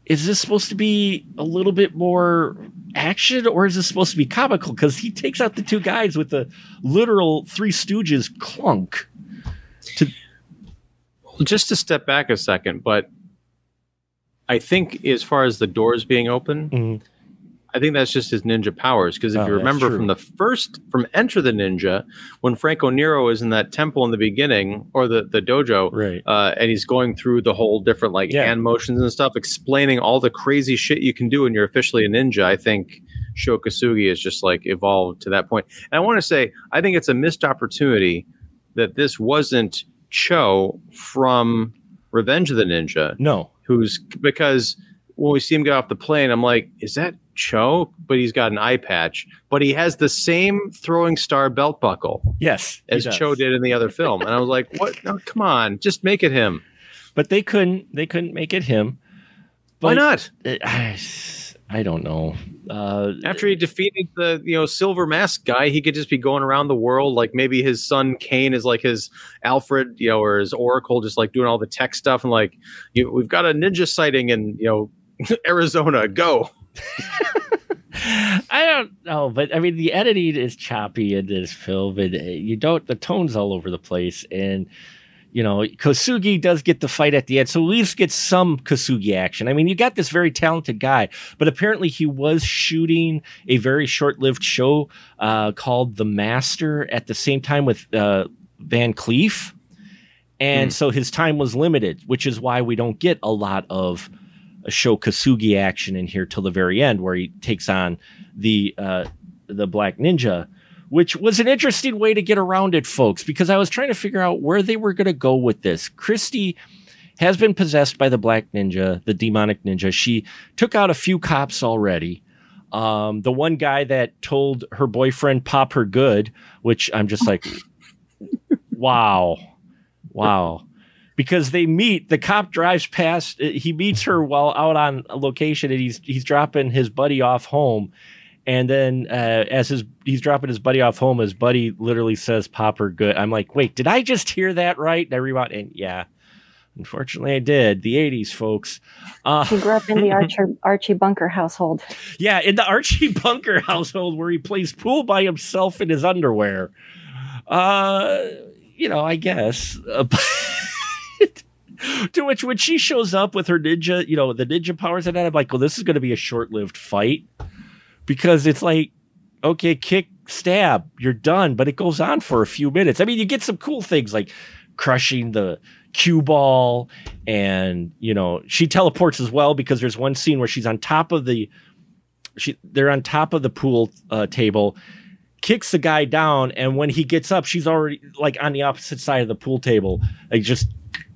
is this supposed to be a little bit more action or is this supposed to be comical? Because he takes out the two guys with the literal Three Stooges clunk. Well, just to step back a second, but I think as far as the doors being open, Mhm. I think that's just his ninja powers. Because if Oh, you remember from the first, from Enter the Ninja, when Franco Nero is in that temple in the beginning or the the dojo, Right. uh, and he's going through the whole different like Yeah. hand motions and stuff, explaining all the crazy shit you can do when you're officially a ninja. I think Sho Kosugi is just like evolved to that point. And I want to say, I think it's a missed opportunity that this wasn't Cho from Revenge of the Ninja, No. who's because when we see him get off the plane, I'm like, is that Cho? But he's got an eye patch, but he has the same throwing star belt buckle Yes. as does. Cho did in the other film. And I was like, what? No, come on, just make it him. But they couldn't. They couldn't make it him. Why But- not? I, I don't know. Uh, After he defeated the you know silver mask guy, he could just be going around the world. Like maybe his son Kane is like his Alfred, you know, or his Oracle, just like doing all the tech stuff and like, you, we've got a ninja sighting in you know Arizona. Go. I don't know, but I mean, the editing is choppy in this film, and uh, you don't. The tone's all over the place, and you know, Kosugi does get the fight at the end, so at least get some Kosugi action. I mean, you got this very talented guy, but apparently he was shooting a very short-lived show uh, called The Master at the same time with uh, Van Cleef, and Hmm. so his time was limited, which is why we don't get a lot of a Sho Kosugi action in here till the very end, where he takes on the uh, the Black Ninja, which was an interesting way to get around it, folks. Because I was trying to figure out where they were going to go with this. Christy has been possessed by the Black Ninja, the demonic ninja. She took out a few cops already. Um, the one guy that told her boyfriend pop her good, which I'm just like, wow, wow. Because they meet, the cop drives past. uh, He meets her while out on a location, and he's he's dropping his buddy off home. And then, uh, as his he's dropping his buddy off home, his buddy literally says, "popper good." I'm like, wait, did I just hear that right? And I rewound, and yeah, unfortunately, I did. The '80s, folks. Uh, He grew up in the Archer, Archie Bunker household. yeah, in the Archie Bunker household where he plays pool by himself in his underwear. Uh, you know, I guess. To which when she shows up with her ninja, you know, the ninja powers and that, I'm like, well, this is going to be a short-lived fight because it's like, okay, kick, stab, you're done, but it goes on for a few minutes. I mean, you get some cool things like crushing the cue ball and you know she teleports as well because there's one scene where she's on top of the she they're on top of the pool uh, table kicks the guy down and when he gets up she's already like on the opposite side of the pool table like just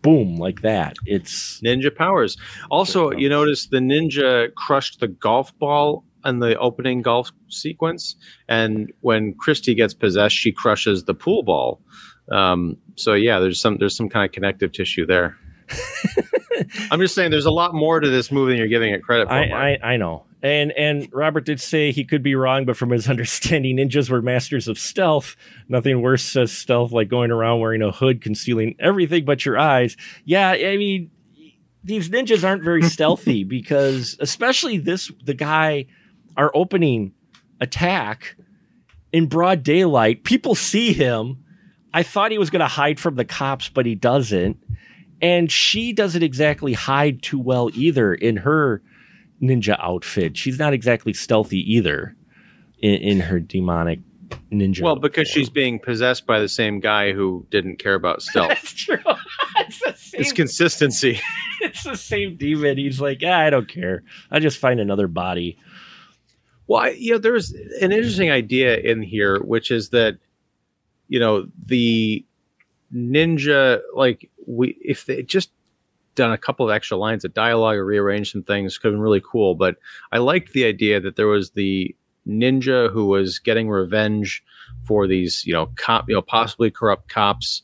boom like that it's Ninja powers. Also, you notice the ninja crushed the golf ball in the opening golf sequence, and when Christy gets possessed, she crushes the pool ball. Um, so yeah, there's some there's some kind of connective tissue there. I'm just saying, there's a lot more to this movie than you're giving it credit for. I, I I know. And and Robert did say he could be wrong but from his understanding ninjas were masters of stealth. Nothing worse says stealth like going around wearing a hood concealing everything but your eyes. Yeah I mean these ninjas aren't very stealthy because especially this the guy our opening attack in broad daylight people see him. I thought he was going to hide from the cops but he doesn't and she doesn't exactly hide too well either in her ninja outfit she's not exactly stealthy either in, in her demonic ninja well, because form. she's being possessed by the same guy who didn't care about stealth. that's true it's the same it's consistency. it's the same demon. He's like, ah, I don't care. I just find another body. Well, I, you know, there's an interesting idea in here, which is that, you know, the ninja, like, we if they just done a couple of extra lines of dialogue or rearranged some things, could have been really cool. But I liked the idea that there was the ninja who was getting revenge for these, you know, cop, you know, possibly corrupt cops,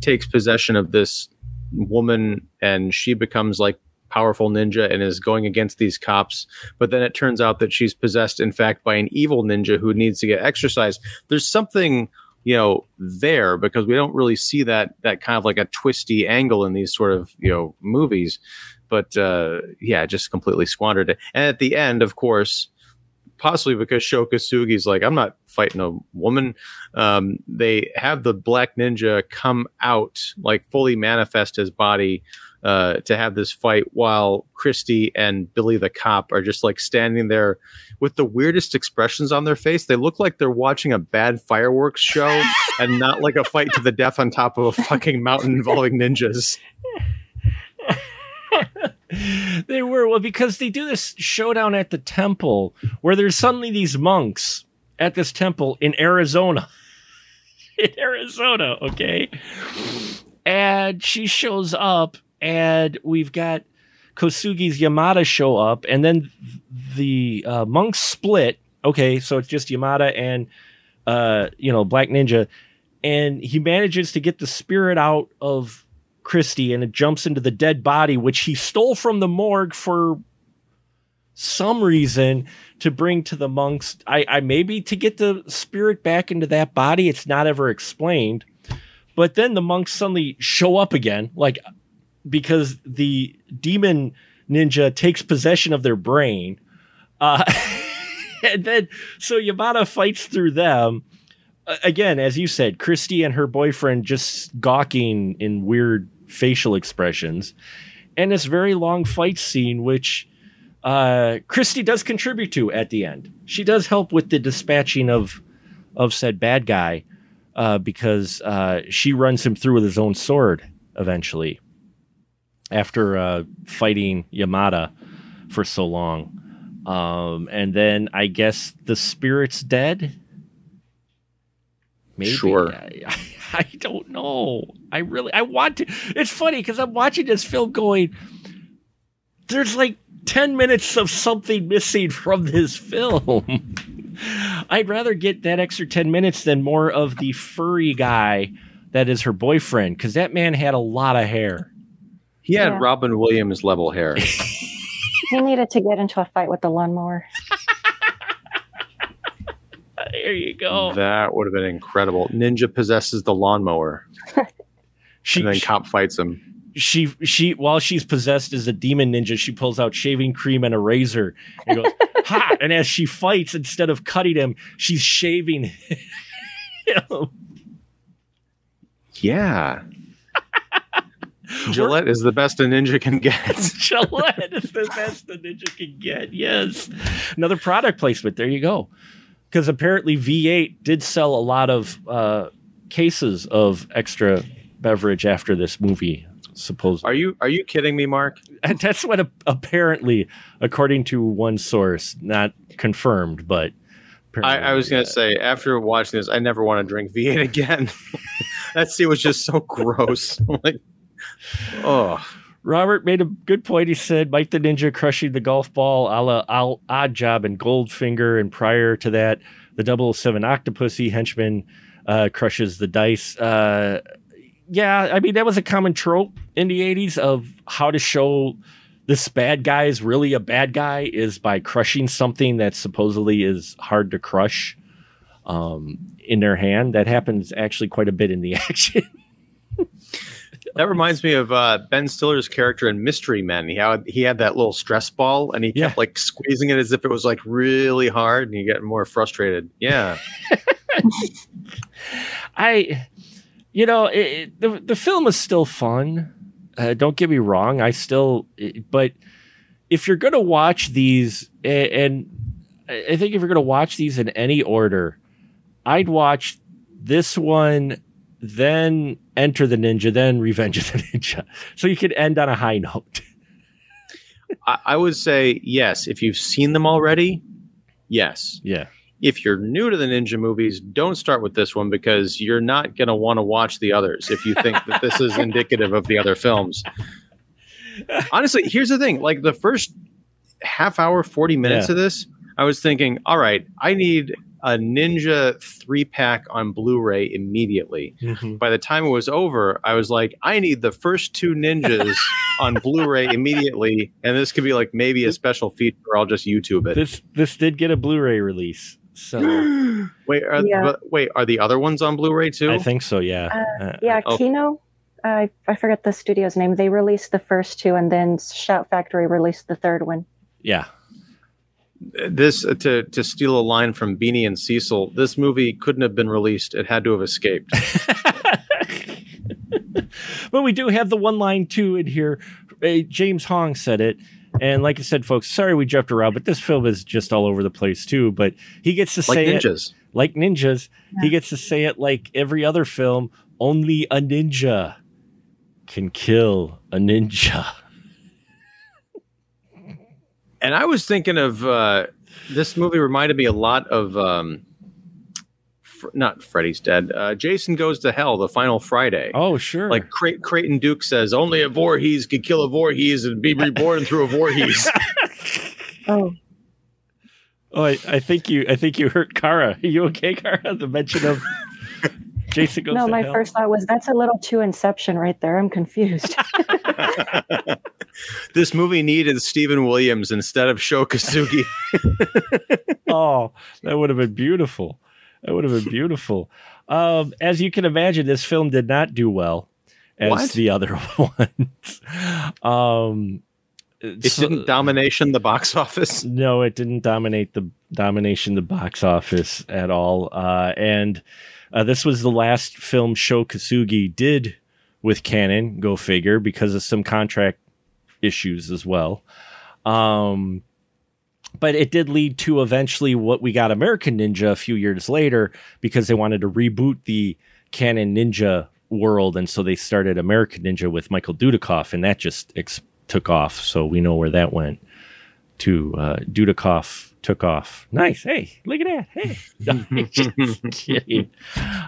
takes possession of this woman, and she becomes like powerful ninja and is going against these cops but then it turns out that she's possessed in fact by an evil ninja who needs to get exercise there's something you know there because we don't really see that that kind of like a twisty angle in these sort of you know movies but uh yeah just completely squandered it and at the end of course possibly because Sho Kosugi's like, I'm not fighting a woman. Um, they have the black ninja come out, like fully manifest his body uh, to have this fight, while Christy and Billy the cop are just like standing there with the weirdest expressions on their face. They look like they're watching a bad fireworks show and not like a fight to the death on top of a fucking mountain involving ninjas. they were well because they do this showdown at the temple where there's suddenly these monks at this temple in Arizona. in Arizona, okay? And she shows up and we've got Kosugi's Yamada show up and then the uh, monks split. Okay, so it's just Yamada and uh, you know, Black Ninja and he manages to get the spirit out of Christie and it jumps into the dead body, which he stole from the morgue for some reason to bring to the monks. I, I maybe to get the spirit back into that body. It's not ever explained. But then the monks suddenly show up again, like because the demon ninja takes possession of their brain. Uh, and then so Yamada fights through them again, as you said, Christy and her boyfriend just gawking in weird facial expressions, and this very long fight scene, which uh, Christy does contribute to at the end. She does help with the dispatching of of said bad guy uh, because uh, she runs him through with his own sword eventually after uh, fighting Yamada for so long. Um, and then I guess the spirit's dead. Maybe. Sure. I, I don't know. I really I want to. It's funny because I'm watching this film going. There's like 10 minutes of something missing from this film. I'd rather get that extra 10 minutes than more of the furry guy that is her boyfriend because that man had a lot of hair. He had Yeah. Robin Williams level hair. He needed to get into a fight with the lawnmower. There you go. That would have been incredible. Ninja possesses the lawnmower, She, and then cop fights him. she, she, while she's possessed as a demon ninja, she pulls out shaving cream and a razor and goes, ha! And as she fights, instead of cutting him, she's shaving him. Yeah. Gillette is the best a ninja can get. Gillette is the best a ninja can get. Yes. Another product placement. There you go. Because apparently V8 did sell a lot of uh, cases of extra beverage after this movie, supposedly. Are you are you kidding me, Mark? And that's what a- apparently, according to one source, not confirmed, but. I, I was going apparently, to say after watching this, I never want to drink V8 again. that scene was just so gross. Like, oh, Robert made a good point. He said Mike the Ninja crushing the golf ball a la Al- Odd Job and Goldfinger. And prior to that, the 007 Octopussy henchman uh, crushes the dice. Uh, yeah, I mean, that was a common trope in the 80s of how to show this bad guy is really a bad guy is by crushing something that supposedly is hard to crush um, in their hand. That happens actually quite a bit in the action. That reminds me of uh, Ben Stiller's character in Mystery Men. He had he had that little stress ball, and he Yeah. kept like squeezing it as if it was like really hard, and you get more frustrated. Yeah, I, you know, it, it- the the film is still fun. Uh, don't get me wrong. I still, it- but if you're gonna watch these, and I I think if you're gonna watch these in any order, I'd watch this one, then Enter the Ninja, then Revenge of the Ninja, so you could end on a high note. I, I would say yes if you've seen them already. Yes, Yeah, if you're new to the ninja movies, don't start with this one because you're not going to want to watch the others if you think that this is indicative of the other films. Honestly, here's the thing like the first half hour, 40 minutes Yeah. of this, I was thinking, all right, I need a Ninja three pack on Blu ray immediately. By the time it was over, I was like, I need the first two ninjas on Blu ray immediately. And this could be like maybe a special feature. I'll just YouTube it. this this did get a Blu-ray release, so Wait, are, Yeah. but wait, are the other ones on Blu-ray too? I think so. Yeah, Uh, Yeah, Oh. Kino. I I forget the studio's name. They released the first two, and then Shout Factory released the third one. yeah. This uh, to to steal a line from Beany and Cecil. This movie couldn't have been released; it had to have escaped. but we do have the one line too in here. Uh, James Hong said it. And like I said, folks, sorry we jumped around, but this film is just all over the place too. But he gets to like say it like ninjas. He gets to say it like every other film. Only a ninja can kill a ninja. And I was thinking of uh, this movie reminded me a lot of um, fr- not Freddy's Dead. Uh, Jason Goes to Hell, the final Friday. Oh, sure. Like Cray- Creighton Duke says, only a Voorhees could kill a Voorhees and be reborn through a Voorhees. Oh, oh, I, I think you. I think you hurt Kara. Are you okay, Kara? The mention of Jason goes. no, to my hell? first thought was that's a little too Inception right there. I'm confused. this movie needed Steven Williams instead of Sho Kosugi. oh, that would have been beautiful. That would have been beautiful. Um, as you can imagine, this film did not do well as What? the other ones. Um, It so- didn't domination the box office. No, it didn't dominate the domination the box office at all. Uh, and uh, this was the last film Sho Kosugi did with Cannon. Go figure, because of some contract issues as well. Um, but it did lead to eventually what we got American Ninja a few years later because they wanted to reboot the Cannon Ninja world, and so they started American Ninja with Michael Dudikoff, and that just ex- took off. So we know where that went to uh, Dudikoff took off. Nice. Hey, look at that. Hey. Just kidding.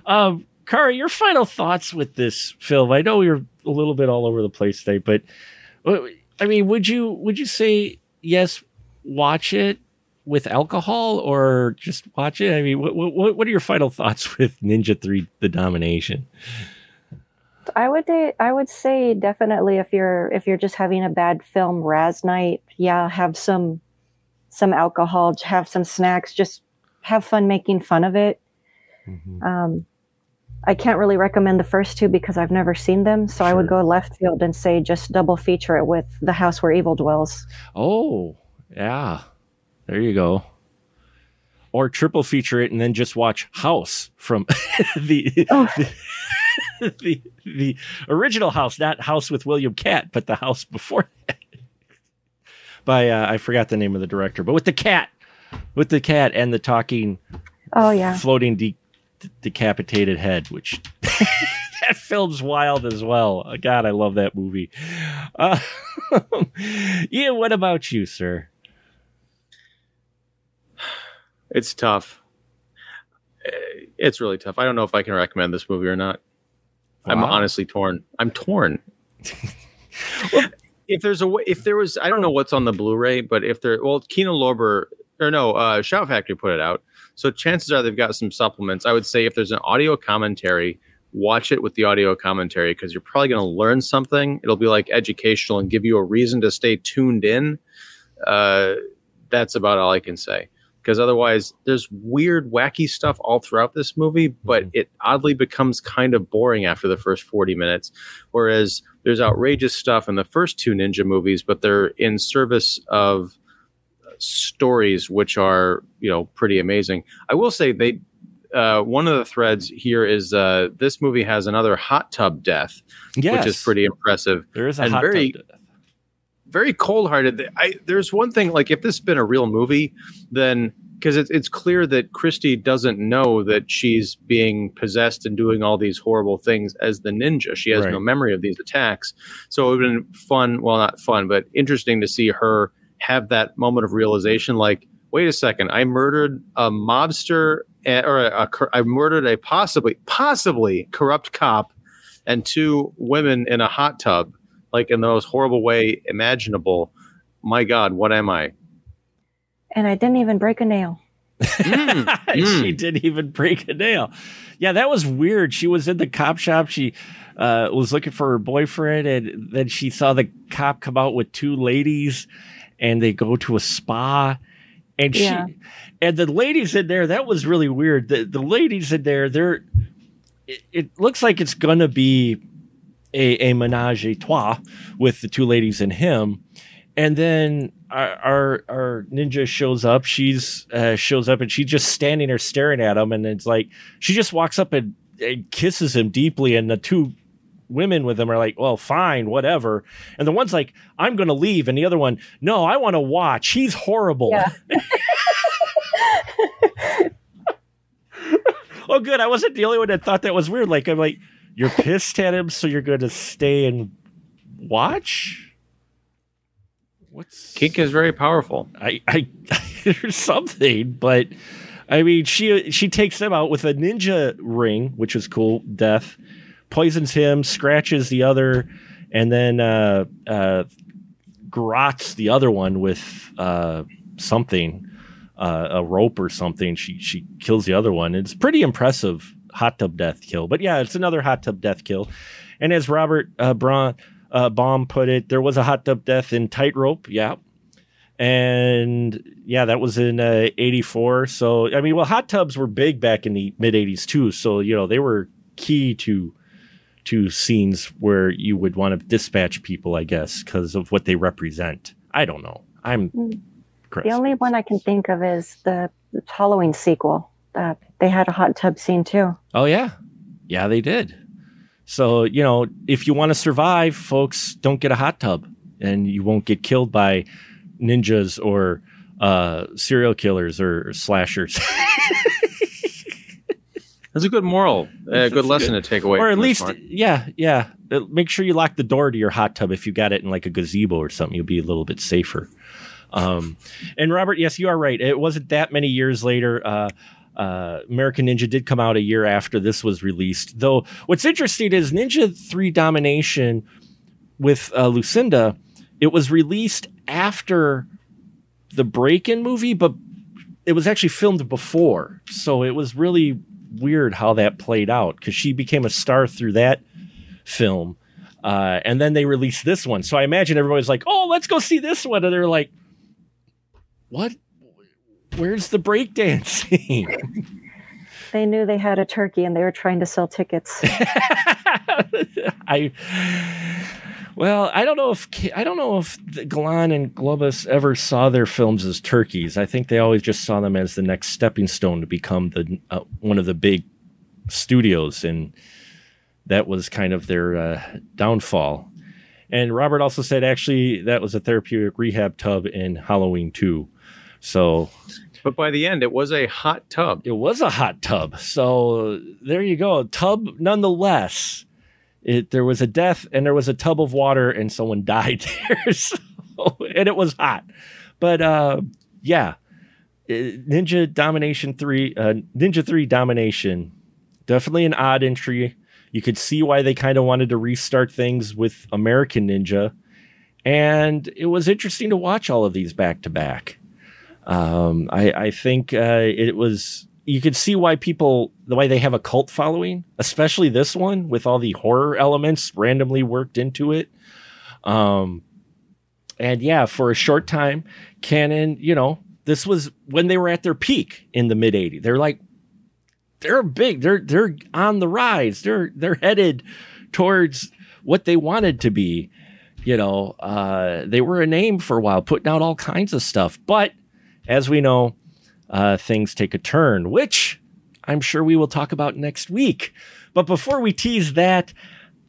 Um, Kara, your final thoughts with this film? I know you're a little bit all over the place today, but uh, I mean, would you would you say yes, watch it with alcohol or just watch it? I mean, what what, what are your final thoughts with Ninja Three: The Domination? I would say I would say definitely if you're if you're just having a bad film Raz night, yeah, have some some alcohol, have some snacks, just have fun making fun of it. Mm-hmm. Um, I can't really recommend the first two because I've never seen them, so I would go left field and say just double feature it with The House Where Evil Dwells. Oh, yeah. There you go. Or triple feature it and then just watch House from the, Oh. the, the the original House, not House with William Katt, but the House before that. By uh, I forgot the name of the director, but with the cat, with the cat and the talking, Oh yeah, floating de- decapitated head, which that film's wild as well. Uh, God, I love that movie. Uh, yeah, what about you, sir? It's tough. Eh, It's really tough. I don't know if I can recommend this movie or not. I'm honestly torn. I'm torn. if there's a way, if there was, I don't know what's on the Blu-ray, but if there, well, Kino Lorber or no, uh, Shout Factory put it out, so chances are they've got some supplements. I would say if there's an audio commentary, watch it with the audio commentary because you're probably going to learn something. It'll be like educational and give you a reason to stay tuned in. Uh, that's about all I can say because otherwise there's weird wacky stuff all throughout this movie but Mhm. it oddly becomes kind of boring after the first 40 minutes whereas there's outrageous stuff in the first two ninja movies but they're in service of stories which are you know pretty amazing i will say they uh, one of the threads here is uh, this movie has another hot tub death Yes, which is pretty impressive There is a and hot very- tub death. very cold hearted. There's one thing like if this had been a real movie, then because it's it's clear that Christy doesn't know that she's being possessed and doing all these horrible things as the ninja. She has Right. no memory of these attacks. So it would have been fun, well not fun, but interesting to see her have that moment of realization like wait a second, I murdered a mobster eh, or a, a I murdered a possibly possibly corrupt cop and two women in a hot tub like in the most horrible way imaginable. My God, what am I? and I didn't even break a nail. Mm, she didn't even break a nail. Yeah, that was weird. She was in the cop shop. She uh, was looking for her boyfriend, and then she saw the cop come out with two ladies, and they go to a spa. And she Yeah. and the ladies in there, that was really weird. The the ladies in there, they're it, it looks like it's gonna be a, a menage a trois with the two ladies and him. And then our, our our ninja shows up. She's uh, shows up and she's just standing there staring at him. And it's like she just walks up and, and kisses him deeply. And the two women with him are like, "Well, fine, whatever." And the one's like, "I'm going to leave," and the other one, "No, I want to watch. He's horrible." Yeah. oh, good. I wasn't the only one that thought that was weird. Like I'm like, you're pissed at him, so you're going to stay and watch. What's Kink is very powerful. I, I there's something, but I mean, she she takes them out with a ninja ring, which is cool. Death poisons him, scratches the other, and then uh, uh, grots the other one with uh, something, uh, a rope or something. She she kills the other one. It's pretty impressive hot tub death kill. But yeah, it's another hot tub death kill. And as Robert uh, Braun, uh, Baum put it, there was a hot tub death in Tightrope. Yeah. And yeah, that was in uh, 84. So, I mean, well, hot tubs were big back in the mid 80s too. So, you know, they were key to to scenes where you would want to dispatch people, I guess, because of what they represent. I don't know. I'm Mm. Chris. The only one I can think of is the Halloween sequel. Uh, they had a hot tub scene too. Oh yeah, yeah, they did. So you know, if you want to survive, folks, don't get a hot tub, and you won't get killed by ninjas or uh, serial killers or slashers, That's a good moral, a That's good lesson good- to take away. or at least, yeah, yeah. Uh, Make sure you lock the door to your hot tub if you got it in like a gazebo or something. You'll be a little bit safer. Um, and Robert, yes, you are right. It wasn't that many years later. Uh, uh, American Ninja did come out a year after this was released. Though what's interesting is Ninja 3 Domination with uh, Lucinda, it was released after the Breakin' movie, but it was actually filmed before, so it was really weird how that played out because she became a star through that film, uh, and then they released this one. So I imagine everybody's like, "Oh, let's go see this one," and they're like, "What? Where's the breakdancing?" They knew they had a turkey and they were trying to sell tickets. I well, I don't know if I don't know if Golan and Globus ever saw their films as turkeys. I think they always just saw them as the next stepping stone to become the uh, one of the big studios, and that was kind of their uh, downfall. And Robert also said actually that was a therapeutic rehab tub in Halloween 2. So but by the end, it was a hot tub. It was a hot tub. So there you go. Tub nonetheless. It, there was a death and there was a tub of water and someone died there. so, and it was hot. But uh, yeah, Ninja Domination 3, uh, Ninja 3 Domination, definitely an odd entry. You could see why they kind of wanted to restart things with American Ninja. And it was interesting to watch all of these back to back. Um, I, I, think uh, it was you could see why people the way they have a cult following, especially this one with all the horror elements randomly worked into it. Um, and yeah, for a short time, Cannon, you know, this was when they were at their peak in the mid '80s. They're like, they're big. They're they're on the rise. They're they're headed towards what they wanted to be. You know, uh, they were a name for a while, putting out all kinds of stuff, but as we know, uh, things take a turn, which I'm sure we will talk about next week. But before we tease that,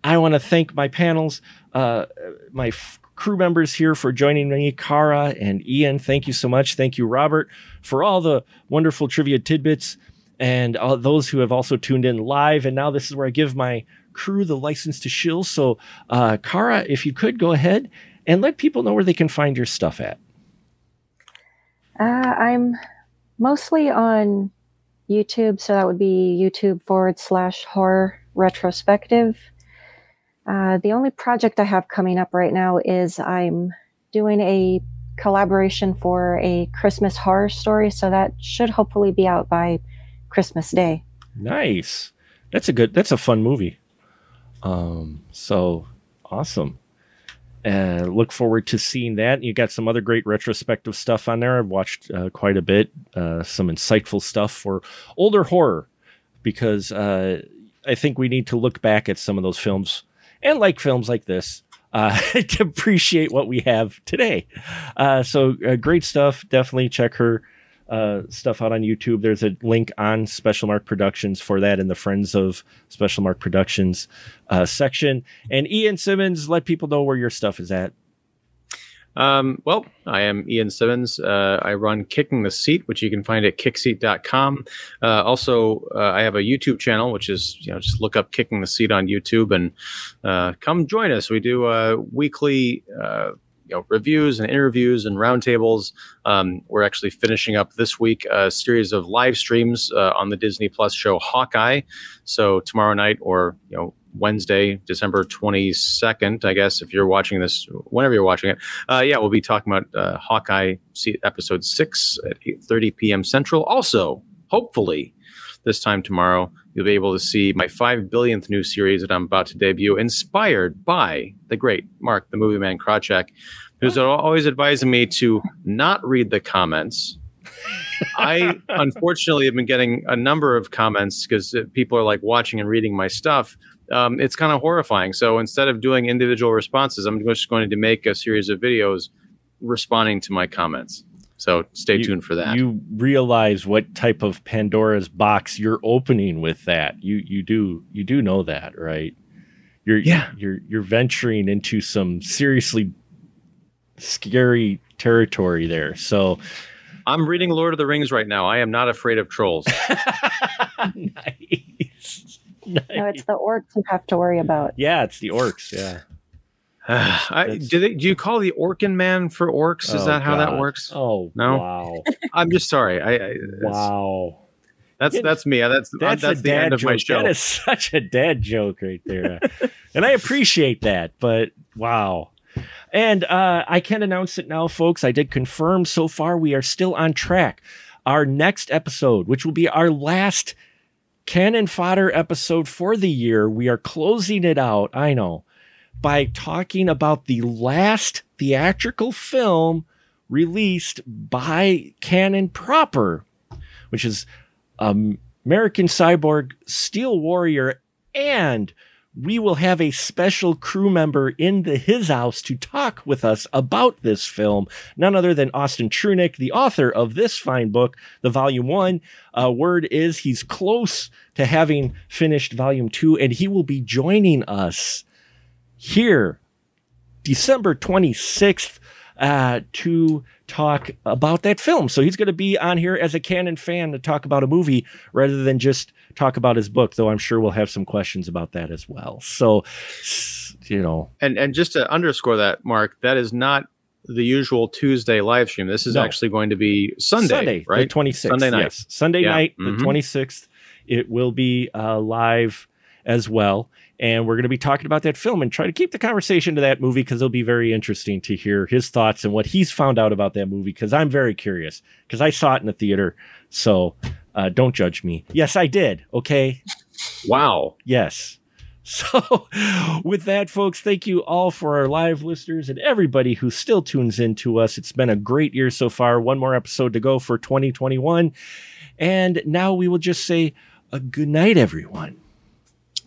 I want to thank my panels, uh, my f- crew members here for joining me, Kara and Ian. Thank you so much. Thank you, Robert, for all the wonderful trivia tidbits and those who have also tuned in live. And now this is where I give my crew the license to shill. So, uh, Kara, if you could go ahead and let people know where they can find your stuff at. Uh, I'm mostly on YouTube, so that would be YouTube forward slash horror retrospective. Uh, the only project I have coming up right now is I'm doing a collaboration for a Christmas horror story, so that should hopefully be out by Christmas Day. Nice. That's a good. That's a fun movie. Um. So awesome. Uh, look forward to seeing that. You got some other great retrospective stuff on there. I've watched uh, quite a bit, uh, some insightful stuff for older horror, because uh, I think we need to look back at some of those films and like films like this uh, to appreciate what we have today. Uh, so great stuff. Definitely check her uh, stuff out on YouTube. There's a link on Special Mark Productions for that in the Friends of Special Mark Productions uh, section. And Ian Simmons, let people know where your stuff is at. Um, well, I am Ian Simmons. Uh, I run Kicking the Seat, which you can find at kickseat.com. Uh, also, uh, I have a YouTube channel, which is, you know, just look up Kicking the Seat on YouTube and uh, come join us. We do uh, weekly uh, you know, reviews and interviews and roundtables. Um, we're actually finishing up this week a series of live streams uh, on the Disney Plus show Hawkeye. So tomorrow night or you know Wednesday, December 22nd, I guess, if you're watching this, whenever you're watching it. Uh, yeah, we'll be talking about uh, Hawkeye episode 6 at 8.30 p.m. Central. Also, hopefully, this time tomorrow, you'll be able to see my five billionth new series that I'm about to debut, inspired by the great Mark, the movie man Krawczyk, who's always advising me to not read the comments. I unfortunately have been getting a number of comments because people are like watching and reading my stuff. Um, it's kind of horrifying. So instead of doing individual responses, I'm just going to make a series of videos responding to my comments. So stay you, tuned for that. You realize what type of Pandora's box you're opening with that. You you do you do know that, right? You're yeah. you're you're venturing into some seriously scary territory there. So I'm reading Lord of the Rings right now. I am not afraid of trolls. nice. nice. No, it's the orcs you have to worry about. Yeah, it's the orcs. Yeah. I, do they? Do you call the Orkin man for orcs? Is oh, that how God. that works? Oh no! Wow! I'm just sorry. I, I wow. That's that's me. That's that's, that's the end joke. of my show. That is such a dad joke right there, and I appreciate that. But wow, And uh, I can announce it now, folks. I did confirm so far we are still on track. Our next episode, which will be our last cannon fodder episode for the year, we are closing it out. I know by talking about the last theatrical film released by Cannon proper, which is um, American Cyborg Steel Warrior. And we will have a special crew member in the his house to talk with us about this film. None other than Austin Trunick, the author of this fine book, the volume one. Uh, word is he's close to having finished volume two, and he will be joining us here December 26th uh, to talk about that film. So he's going to be on here as a Cannon fan to talk about a movie rather than just talk about his book, though I'm sure we'll have some questions about that as well. So, you know. And, and just to underscore that, Mark, that is not the usual Tuesday live stream. This is No. actually going to be Sunday, Sunday, right? the 26th. Sunday night. Yes. Sunday Yeah. night, Mhm. the 26th. It will be uh, live as well. And we're going to be talking about that film and try to keep the conversation to that movie because it'll be very interesting to hear his thoughts and what he's found out about that movie because I'm very curious because I saw it in the theater. So uh, don't judge me. Yes, I did. Okay. Wow. Yes. So, with that, folks, thank you all for our live listeners and everybody who still tunes in to us. It's been a great year so far. One more episode to go for 2021. And now we will just say a good night, everyone.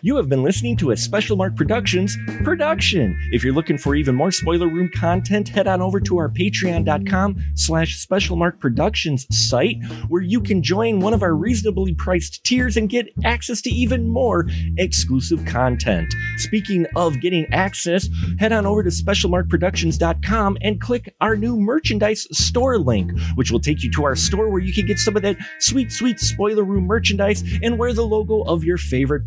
You have been listening to a Special Mark Productions production. If you're looking for even more spoiler room content, head on over to our patreon.com slash special mark productions site where you can join one of our reasonably priced tiers and get access to even more exclusive content. Speaking of getting access, head on over to specialmarkproductions.com and click our new merchandise store link, which will take you to our store where you can get some of that sweet, sweet spoiler room merchandise and wear the logo of your favorite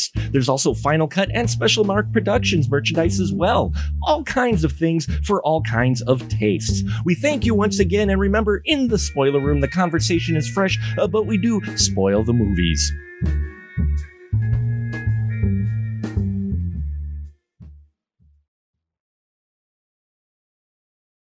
podcast. There's also Final Cut and Special Mark Productions merchandise as well. All kinds of things for all kinds of tastes. We thank you once again, and remember, in the spoiler room, the conversation is fresh, uh, but we do spoil the movies.